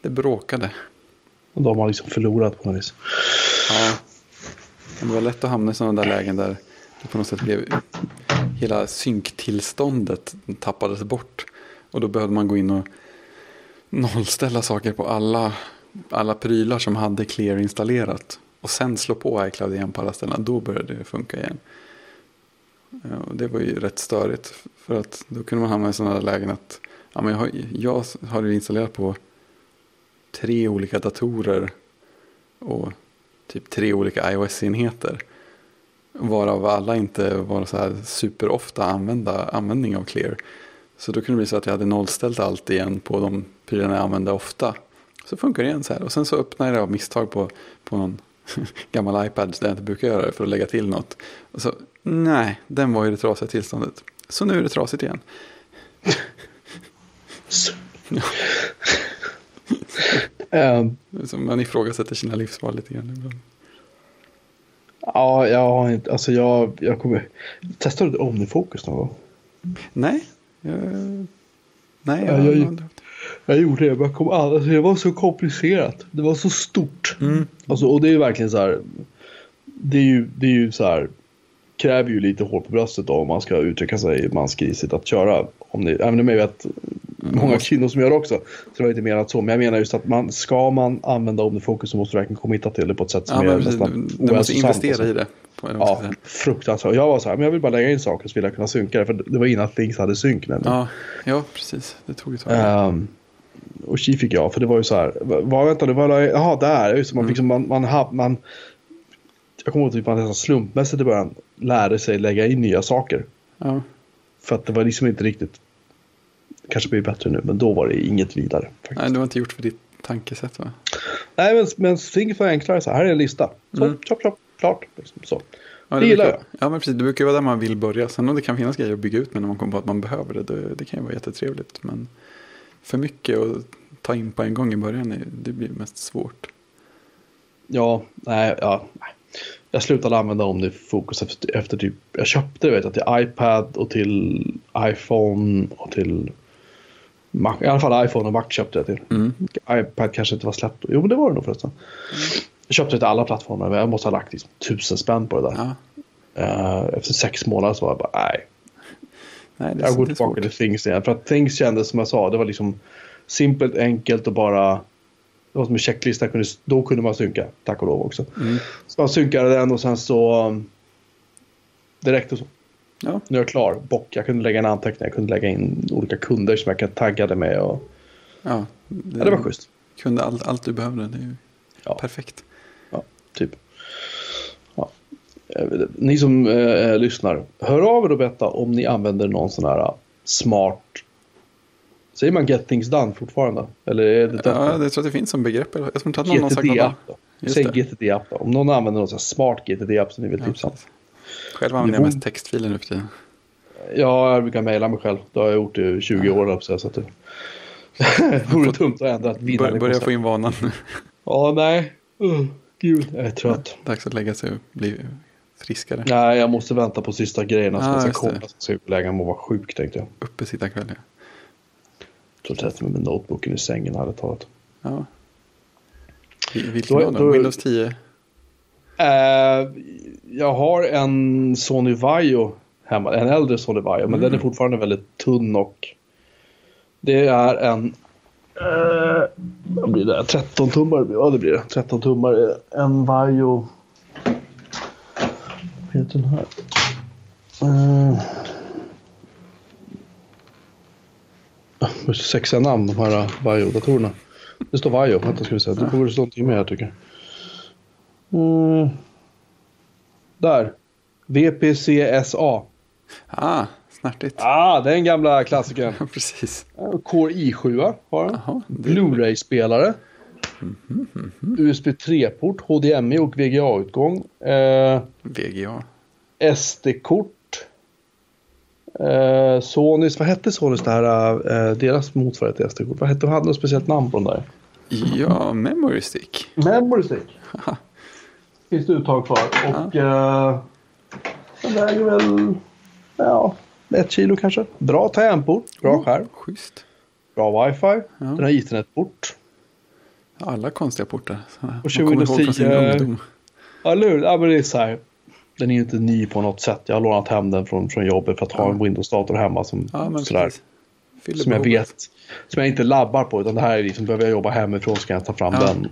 det bråkade. Och de har liksom förlorat på något vis. Ja. Det var lätt att hamna i sådana där lägen där det på något sätt blev hela synktillståndet tappades bort. Och då behövde man gå in och nollställa saker på alla, alla prylar som hade Clear installerat. Och sen slå på iCloud igen på alla ställen. Då började det funka igen. Och det var ju rätt störigt. För att då kunde man hamna i sådana lägen att ja, men jag, har, jag har det installerat på tre olika datorer och typ tre olika iOS-enheter. Varav alla inte var så här superofta använda, användning av Clear. Så då kunde det bli så att jag hade nollställt allt igen på de prylarna jag använde ofta. Så funkar det igen så här. Och sen så öppnade jag av misstag på, på någon (laughs) gammal iPad där jag inte brukar göra det för att lägga till något. Och så, nej, den var ju det trasiga tillståndet. Så nu är det trasigt igen. (laughs) (laughs) Man ifrågasätter sina livsval lite grann ibland. Ja, jag har inte, alltså jag, jag kommer... Testade du OmniFocus någon gång? Nej, jag, nej, Ja, jag, jag- jag, Jag gjorde det, men jag kom alltså det var så komplicerat. Det var så stort. Mm. Alltså, och det är verkligen så här. Det är ju, det är ju så här. Kräver ju lite hår på bröstet då, om man ska uttrycka sig mansgrisigt att köra. Om det, även om jag vet många kvinnor som gör det också. Så det var inte menat så. Men jag menar just att man, ska man använda OmniFocus så måste du verkligen committa till det på ett sätt ja, som men är precis, nästan du, du måste investera alltså. i det. Vad Ja, fruktansvärt. Jag var så här, men jag vill bara lägga in saker så vill jag kunna synka det. För det var innan Things hade synk nämligen. ja, ja, precis. Det tog ett tag. Ehm, och Chi fick jag, för det var ju så här. Vad vänta, det var jaha, där. Just, det, man, Mm. liksom, man, man, man, jag kommer ihåg att man nästan slumpmässigt i början lärde sig lägga in nya saker. Ja, För att det var liksom inte riktigt, kanske blir bättre nu, men då var det inget vidare. Faktiskt. nej, det var inte gjort för ditt tankesätt va? Nej, men, men Things var enklare så här, är en lista. Så, Mm. chop, chop, klart. Liksom, så. Ja, Det gillar brukar, Ja, men precis. Det brukar vara där man vill börja. Sen om det kan finnas grejer att bygga ut med när man kommer på att man behöver det. Det, det kan ju vara jättetrevligt. Men för mycket att ta in på en gång i början, är- det blir mest svårt. Ja, nej, ja. Jag slutade använda OmniFocus efter, efter typ, jag köpte det vet jag, till iPad och till iPhone och till Mac. I alla fall iPhone och Mac köpte jag till. Mm. iPad kanske inte var släppt. Jo, men det var det nog förresten. Jag köpte det till alla plattformar, men jag måste ha lagt liksom tusen spänn på det där. Ja, Eh, efter sex månader så var jag bara, nej, nej, det, jag går det tillbaka till Things igen. För att Things kändes som jag sa, det var liksom simpelt, enkelt och bara... Det var som en checklista, kunde, då kunde man synka, tack och lov också. Mm. Så man synkade den och sen så... um, Direkt och så. Ja, Nu är jag klar. Bock. Jag kunde lägga en anteckning. Jag kunde lägga in olika kunder som jag kan taggade med. Och, ja, det, ja, det var schysst. Kunde allt, allt du behövde. Det är ju Ja. perfekt. Ja. Typ. Ja. Ni som eh, lyssnar, hör av er och berätta om ni använder någon sån här smart Säger man get things done fortfarande? Eller är det ja, jag tror att det finns som begrepp. Jag tror inte att någon har sagt då. Säg GTD-app då. Om någon använder någon smart GTD-app som ni vill tipsa om. Själv använder jag mest textfiler nu för tiden. Ja, jag brukar mejla mig själv. Det har jag gjort i 20 ja. år. Så att det (laughs) vore dumt att ändra Bör, Börja få in vanan. ja, nej. Uh, gud, jag är trött. (laughs) Dags att lägga sig och bli friskare. Nej, jag måste vänta på sista grejerna ah, ska komma. Så ska jag lägga mig och vara sjuk tänkte jag. Uppe sitta kväll, ja. Jag tror att mig med notebooken i sängen hade talat. Ja. Vilken då, då, Windows 10? Uh, jag har en Sony Vaio hemma, en äldre Sony Vaio, mm. men den är mm. fortfarande väldigt tunn och det är en uh, vad blir det? 13 tummar? Ja, det blir det. 13 tummar. En Vaio. Vad heter den här? Uh, sexiga namn de här Vaio-datorerna. Det står Vaio, vänta ska vi se. Det borde stå någonting mer här tycker jag. Mm. Där. VPCSA. Ah, snärtigt. Ah, den gamla klassikern. (laughs) Precis. Core i7 har den. Blu-ray-spelare. Mm -hmm, mm -hmm. USB 3-port, HDMI och VGA-utgång. Eh, VGA. SD-kort. Eh, Sonys, vad hette Sonys det här, eh, deras motsvarighet till SD-kort? Vad hette, hade något speciellt namn på den där? Ja, Memory Stick. Memory Stick. Finns det uttag för. Och ja. eh, den väger väl, ja, ett kilo kanske. Bra tangentbord, bra mm, skärm. Schysst. Bra wifi. Ja. Den har internetport. Alla konstiga portar. Och 2010. Ja, lur. Ja, men det är så här den är ju inte ny på något sätt. Jag har lånat hem den från, från jobbet för att ha en Windows-dator hemma som, ja, sådär, som jag vet. Som jag inte labbar på utan det här är liksom, behöver jag jobba hemifrån så kan jag ta fram ja. den.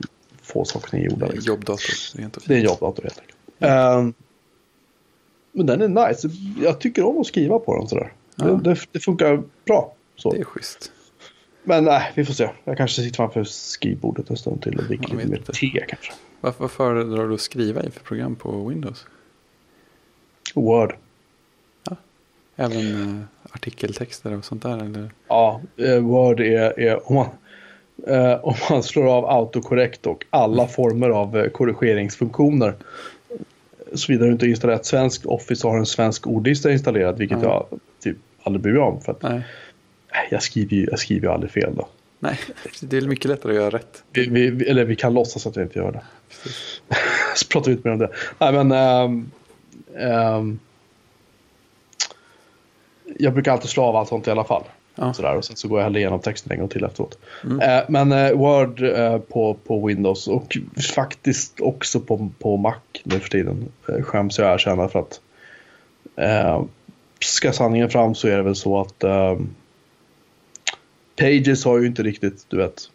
Få saker gjorda. Liksom. Jobbdator. Det är en jobbdator helt enkelt. Um, men den är nice. Jag tycker om att skriva på den sådär. Ja. Det, det, det, funkar bra. Så. Det är schysst. Men nej, vi får se. Jag kanske sitter framför skrivbordet en stund till och dricker lite mer te kanske. Varför föredrar du att skriva i för program på Windows? Word. Ja. Även uh, artikeltexter och sånt där? Eller? Ja, uh, Word är, är om, man, uh, om man slår av autokorrekt och alla mm. former av korrigeringsfunktioner. Såvida du inte installerat svensk Office och har en svensk ordlista installerad, vilket jag typ aldrig bryr mig om. För att, Nej. Jag skriver ju jag skriver aldrig fel då. Nej, det är mycket lättare att göra rätt. Vi, vi, eller vi kan låtsas att vi inte gör det. (laughs) Så pratar vi inte mer om det. Nej, men, um, Um, jag brukar alltid slå av allt sånt i alla fall. Ja. Sådär, och sen så går jag hellre igenom texten en gång till efteråt. Mm. Uh, men uh, Word uh, på, på Windows och faktiskt också på, på Mac nu för tiden uh, skäms jag erkänna för att ska sanningen fram så är det väl så att Pages har ju inte riktigt, du vet,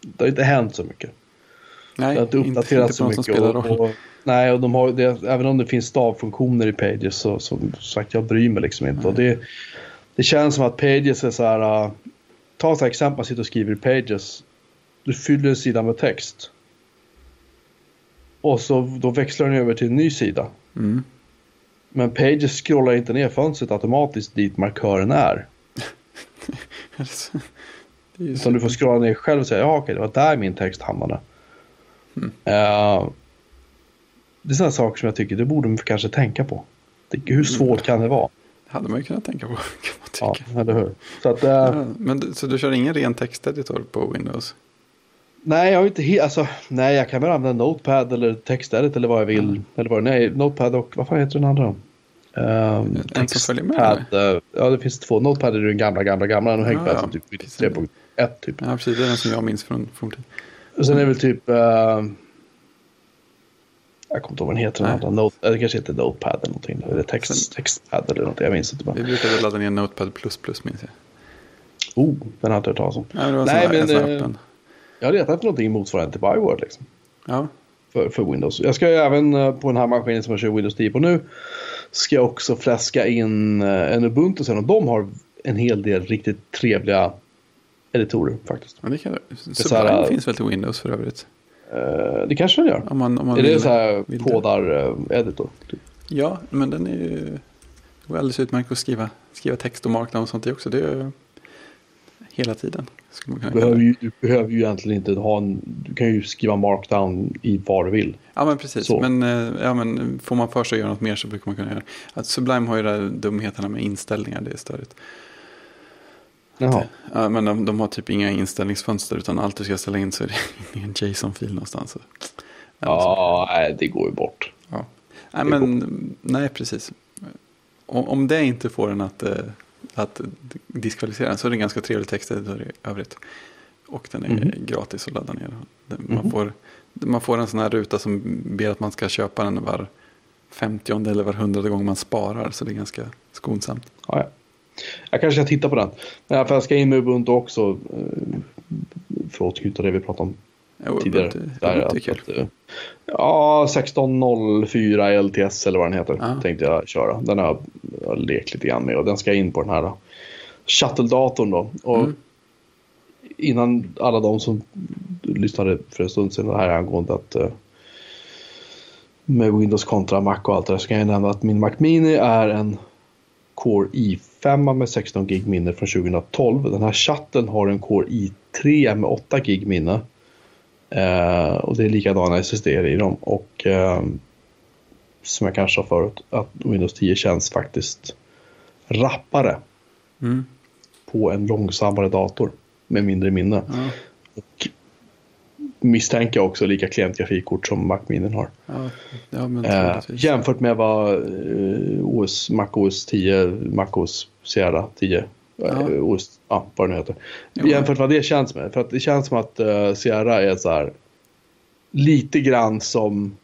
det har inte hänt så mycket. Nej, det har inte uppdaterats så mycket. Och, och, Nej, och de har, det, även om det finns stavfunktioner i Pages så som sagt jag bryr mig liksom inte. Mm. Och det, det känns som att Pages är så här. Uh, ta ett exempel, man sitter och skriver i Pages. Du fyller sidan med text. Och så då växlar den över till en ny sida. Mm. Men Pages scrollar inte ner fönstret automatiskt dit markören är. (laughs) Utan du får scrolla ner själv och säga ja okej det var där min text hamnade. Mm. Uh, det är sådana saker som jag tycker det borde man kanske tänka på. Hur svårt kan det vara? Hade man ju kunnat tänka på. (laughs) Kan man. Ja, eller hur. Så, att, äh, ja, men, så du kör ingen ren texteditor på Windows? Nej, jag har inte alltså, nej, jag kan väl använda Notepad eller textedit eller vad jag vill. Mm. Eller vad, nej, Notepad och vad fan heter den andra? Um, en som följer med? uh, ja, det finns två. Notepad är den gamla, gamla, gamla. Den har hängt med typ 3.1 typ. Ja, precis. Det är den som jag minns från forntid. Och sen är det väl typ... Uh, jag kommer inte ihåg vad den heter. Den andra. Note, det kanske heter Notepad eller någonting. Eller text, textpad eller något. Jag minns inte. Bara. Vi brukade ladda ner Notepad minns jag. Oh, den har jag inte hört talas om. Ja, det var Nej, men, äh, jag har letat efter någonting motsvarande till Byword liksom. Ja. För, för Windows. Jag ska även eh, på den här maskinen som jag kör Windows 10 på nu. Ska jag också fläska in eh, en Ubuntu sen. Och de har en hel del riktigt trevliga editorer faktiskt. Ja, det kan Sublime finns väl till Windows för övrigt? Eh, det kanske den gör. Om man, om man är vill, det så här det. kodar-editor? Typ? Ja, men den är ju det går alldeles utmärkt att skriva, skriva text och markdown och sånt i också. Det är hela tiden. Skulle man behöver, ju, du behöver ju egentligen inte ha en... Du kan ju skriva markdown i vad du vill. Ja, men precis. Så. Men, eh, ja, men får man för sig att göra något mer så brukar man kunna göra det. Att Sublime har ju de där dumheterna med inställningar, det är störigt. Jaha. Ja, men de, de har typ inga inställningsfönster utan allt du ska ställa in så är det (laughs) i en JSON-fil någonstans. Så. Ja, nej, det går ju bort. Ja. Nej, Det men nej, precis. Om, om det inte får en att, eh, att diskvalificera den så är det en ganska trevlig texteditor i övrigt. Och den är Mhm. gratis att ladda ner. Den- Man, Mhm. får, man får en sån här ruta som ber att man ska köpa den var 50 eller var hundrade gång man sparar. Så det är ganska skonsamt. Ja, ja. Jag kanske ska titta på den. Men för jag ska in med Ubuntu också. eh, För att återknyta det vi pratade om Jo, tidigare. det, Där, är att, eh, ja, 1604 LTS eller vad den heter. Ja. Tänkte jag köra. Den har jag lekt lite grann med och den ska in på den här. Shuttle-datorn då. Och Mm. Innan alla de som lyssnade för en stund sedan här angående att eh, med Windows kontra Mac och allt det där så kan jag nämna att min Mac Mini är en Core i5 med 16 gig minne från 2012. Den här chatten har en Core i3 med 8 gig minne. Eh, och det är likadana SSD i dem. Och eh, som jag kanske sa förut, att Windows 10 känns faktiskt rappare Mm. på en långsammare dator med mindre minne. Ja, Och misstänker jag också lika klent grafikkort som Mac Mini har. ja, ja, Eh, jämfört med vad eh, OS, Mac OS 10, Mac OS Sierra 10, Ja. eh, OS, ja, vad det nu heter. Jo. Jämfört med vad det känns med. För att det känns som att eh, Sierra är så här lite grann som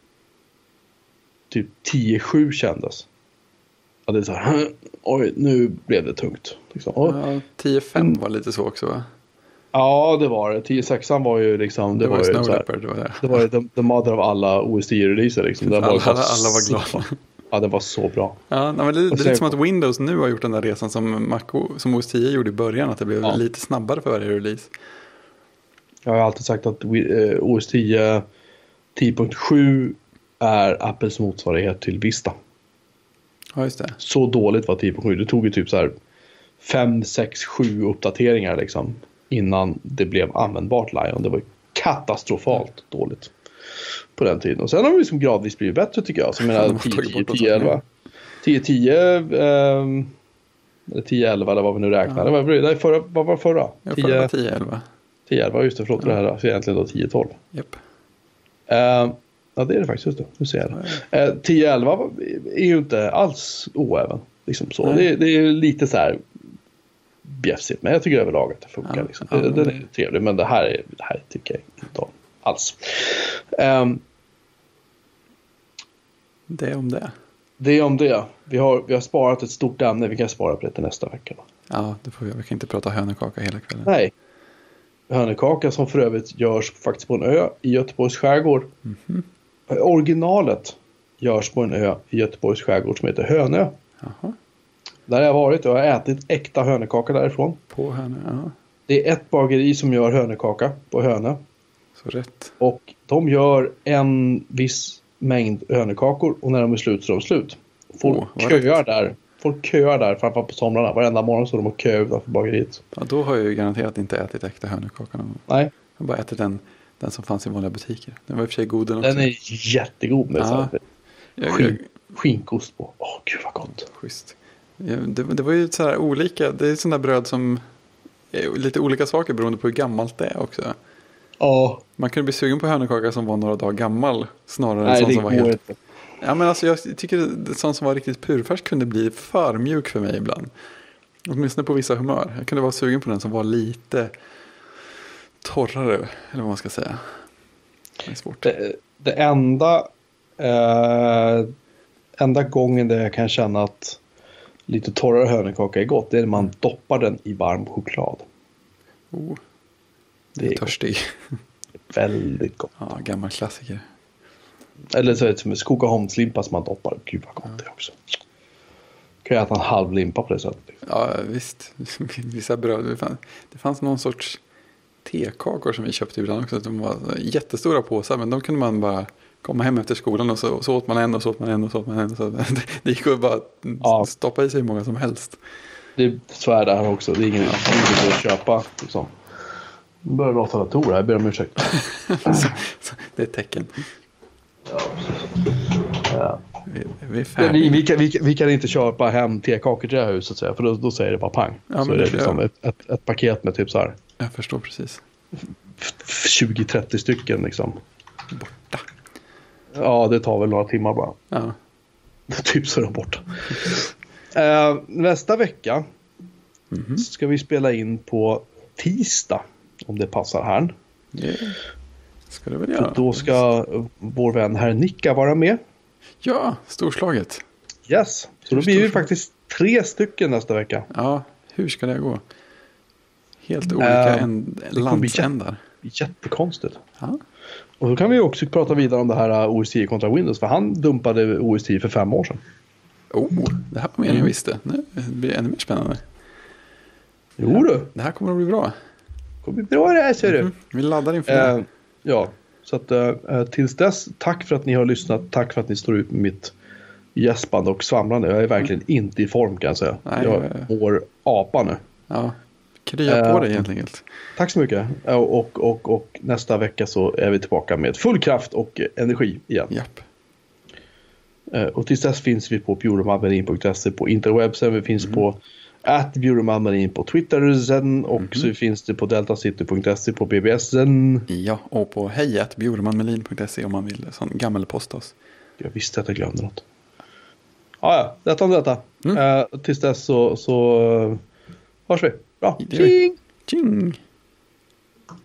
typ 10-7 kändes. Ja, det är så här, (laughs) oj, nu blev det tungt. Liksom. Ja, 10.5 var lite så också va? Ja, det var det. 10-6 var ju liksom, det, Det var var ju Snow Leopard. Det var det. det var ju the, the mother av alla OS 10-releaser. Liksom. (laughs) Alla, var alla, alla var glada. Ja, den var så bra. Ja, men det, det är lite som att Windows nu har gjort den där resan som, Mac, som OS 10 gjorde i början. Att det blev Ja. lite snabbare för varje release. Jag har alltid sagt att OS 10 10.7 är Apples motsvarighet till Vista. Ja, just det. Så dåligt var 10.7. Det tog ju typ så här 5, 6, 7 uppdateringar liksom innan det blev användbart Lion. Det var ju katastrofalt dåligt på den tiden. Och sen har det liksom gradvis blivit bättre tycker jag. Så jag menar (laughs) De har 10, tagit 10, bort 10, det. 11. 10, 10, ehm, eller 10, 11 eller vad vi nu räknar. Det var, det var förra, vad var förra? Jag 10, får vara 10 11. 10, 11, just det, förlåt. Det här är egentligen då 10, 12. Japp. Eh, ja, det är det faktiskt. Just det. Nu ser jag det. Uh, 10-11 är ju inte alls oäven. Liksom så. Nej. Det, det är lite så här bjäfsigt. Men jag tycker överlag att det funkar. Ja, liksom. ja, Det- Den det- är trevlig. Men det här, är, det här tycker jag inte om alls. Ehm, Det är om det. det är om det. Vi har, vi har sparat ett stort ämne. Vi kan spara på det till nästa vecka. Då. Ja, det får vi. Vi kan inte prata hönökaka hela kvällen. Nej. Hönökaka som för övrigt görs faktiskt på en ö i Göteborgs skärgård. Mhm. Originalet görs på en ö i Göteborgs skärgård som heter Hönö. Jaha, Där har jag varit och jag har ätit äkta hönökaka därifrån. på hönö. Ja, Det är ett bageri som gör hönökaka på Hönö. Så rätt. Och de gör en viss mängd hönökakor och när de är slut så är de slut. Folk vad köar där. Folk köar där framförallt på somrarna. Varenda morgon står de och kö utanför bageriet. Ja, då har jag ju garanterat inte ätit äkta hönökaka någon gång. Nej, Jag har bara ätit den, den som fanns i vanliga butiker. Den var i och för sig god den också. den är jättegod med Ja. Jag, skin, skinkost på. Åh, gud vad gott. schysst. Ja, det, det var ju så här olika. Det är sådana bröd som är lite olika saker beroende på hur gammalt det är också. Ja, Man kunde bli sugen på hönökaka som var några dagar gammal. Snarare än nej sån det som var helt... inte. Ja men alltså jag tycker det sån som var riktigt purfärsk kunde bli för mjuk för mig ibland. Åtminstone på vissa humör. Jag kunde vara sugen på den som var lite torrare. Eller vad man ska säga. Det är svårt. Det, det enda, eh, enda gången där jag kan känna att lite torrare hönökaka är gott, det är när man doppar den i varm choklad. Oh, Det det är törstig. (laughs) väldigt gott. Ja, gammal klassiker. Eller så är det som en Skogaholmslimpa som man doppar. Gud vad gott det är också. Kan jag äta en halv limpa på det sättet. Ja, visst. (laughs) Vissa bröd. Det fanns, det fanns någon sorts tekakor som vi köpte ibland också. De var jättestora påsar men de kunde man bara komma hem efter skolan och så, så åt man en och så åt man en och så åt man en. Och så. (laughs) Det gick att bara Ja. stoppa i sig hur många som helst. Det, så är det här också. Det är ingen idé att köpa. Liksom. Nu börjar det låta datorer. Jag ber om ursäkt. (laughs) Det är ett tecken. Ja. Vi, vi är Vi, färdiga. vi, kan, vi, kan- vi kan inte köpa hem tekakor till det här huset, så att säga, för då, då säger det bara pang. Ja, så men är det det liksom jag. ett, ett, ett paket med typ så här Jag förstår precis. 20-30 stycken liksom. Borta. Ja, det tar väl några timmar bara. Ja. (laughs) typ så är de borta. Eh, nästa vecka Mhm. ska vi spela in på tisdag. Om det passar här. Det ska det väl För göra. då ska vår vän herr Nicka vara med. Ja, storslaget. Yes. Så då blir vi faktiskt tre stycken nästa vecka. Ja, hur ska det gå? Helt olika Eh, en, kommer bli landsändar. Jättekonstigt. Ja. Och då kan vi också prata vidare om det här uh, OS10 kontra Windows. För han dumpade OS10 för fem år sedan. Oh, det här var mer än jag visste. Nu blir det ännu mer spännande. Jo du, Det här kommer att bli bra. Kommer bli bra det här ser du. Mm. Vi laddar inför det. Eh, ja, så att eh, tills dess, tack för att ni har lyssnat. Tack för att ni står ut med mitt gäspande och svamlande. Jag är verkligen inte i form kan jag säga. Nej, jag eh. mår apa nu. Ja, krya på eh, dig helt enkelt. Tack så mycket. Eh, Och, och, och nästa vecka så är vi tillbaka med full kraft och eh, energi igen. Japp. Eh, Och tills dess finns vi på bjurmanmarin.se på interwebsen. Vi finns på att bjurmanmarin på Twitter sen och så finns det på deltacity.se på BBSen. Ja, och på hejatbjurmanmelin.se om man vill sån gammelposta oss. Jag visste att jag glömde något. Ja, ja, detta om detta. Mm. Eh, tills dess så, så eh, hörs vi. Bra. Tjing! Tjing!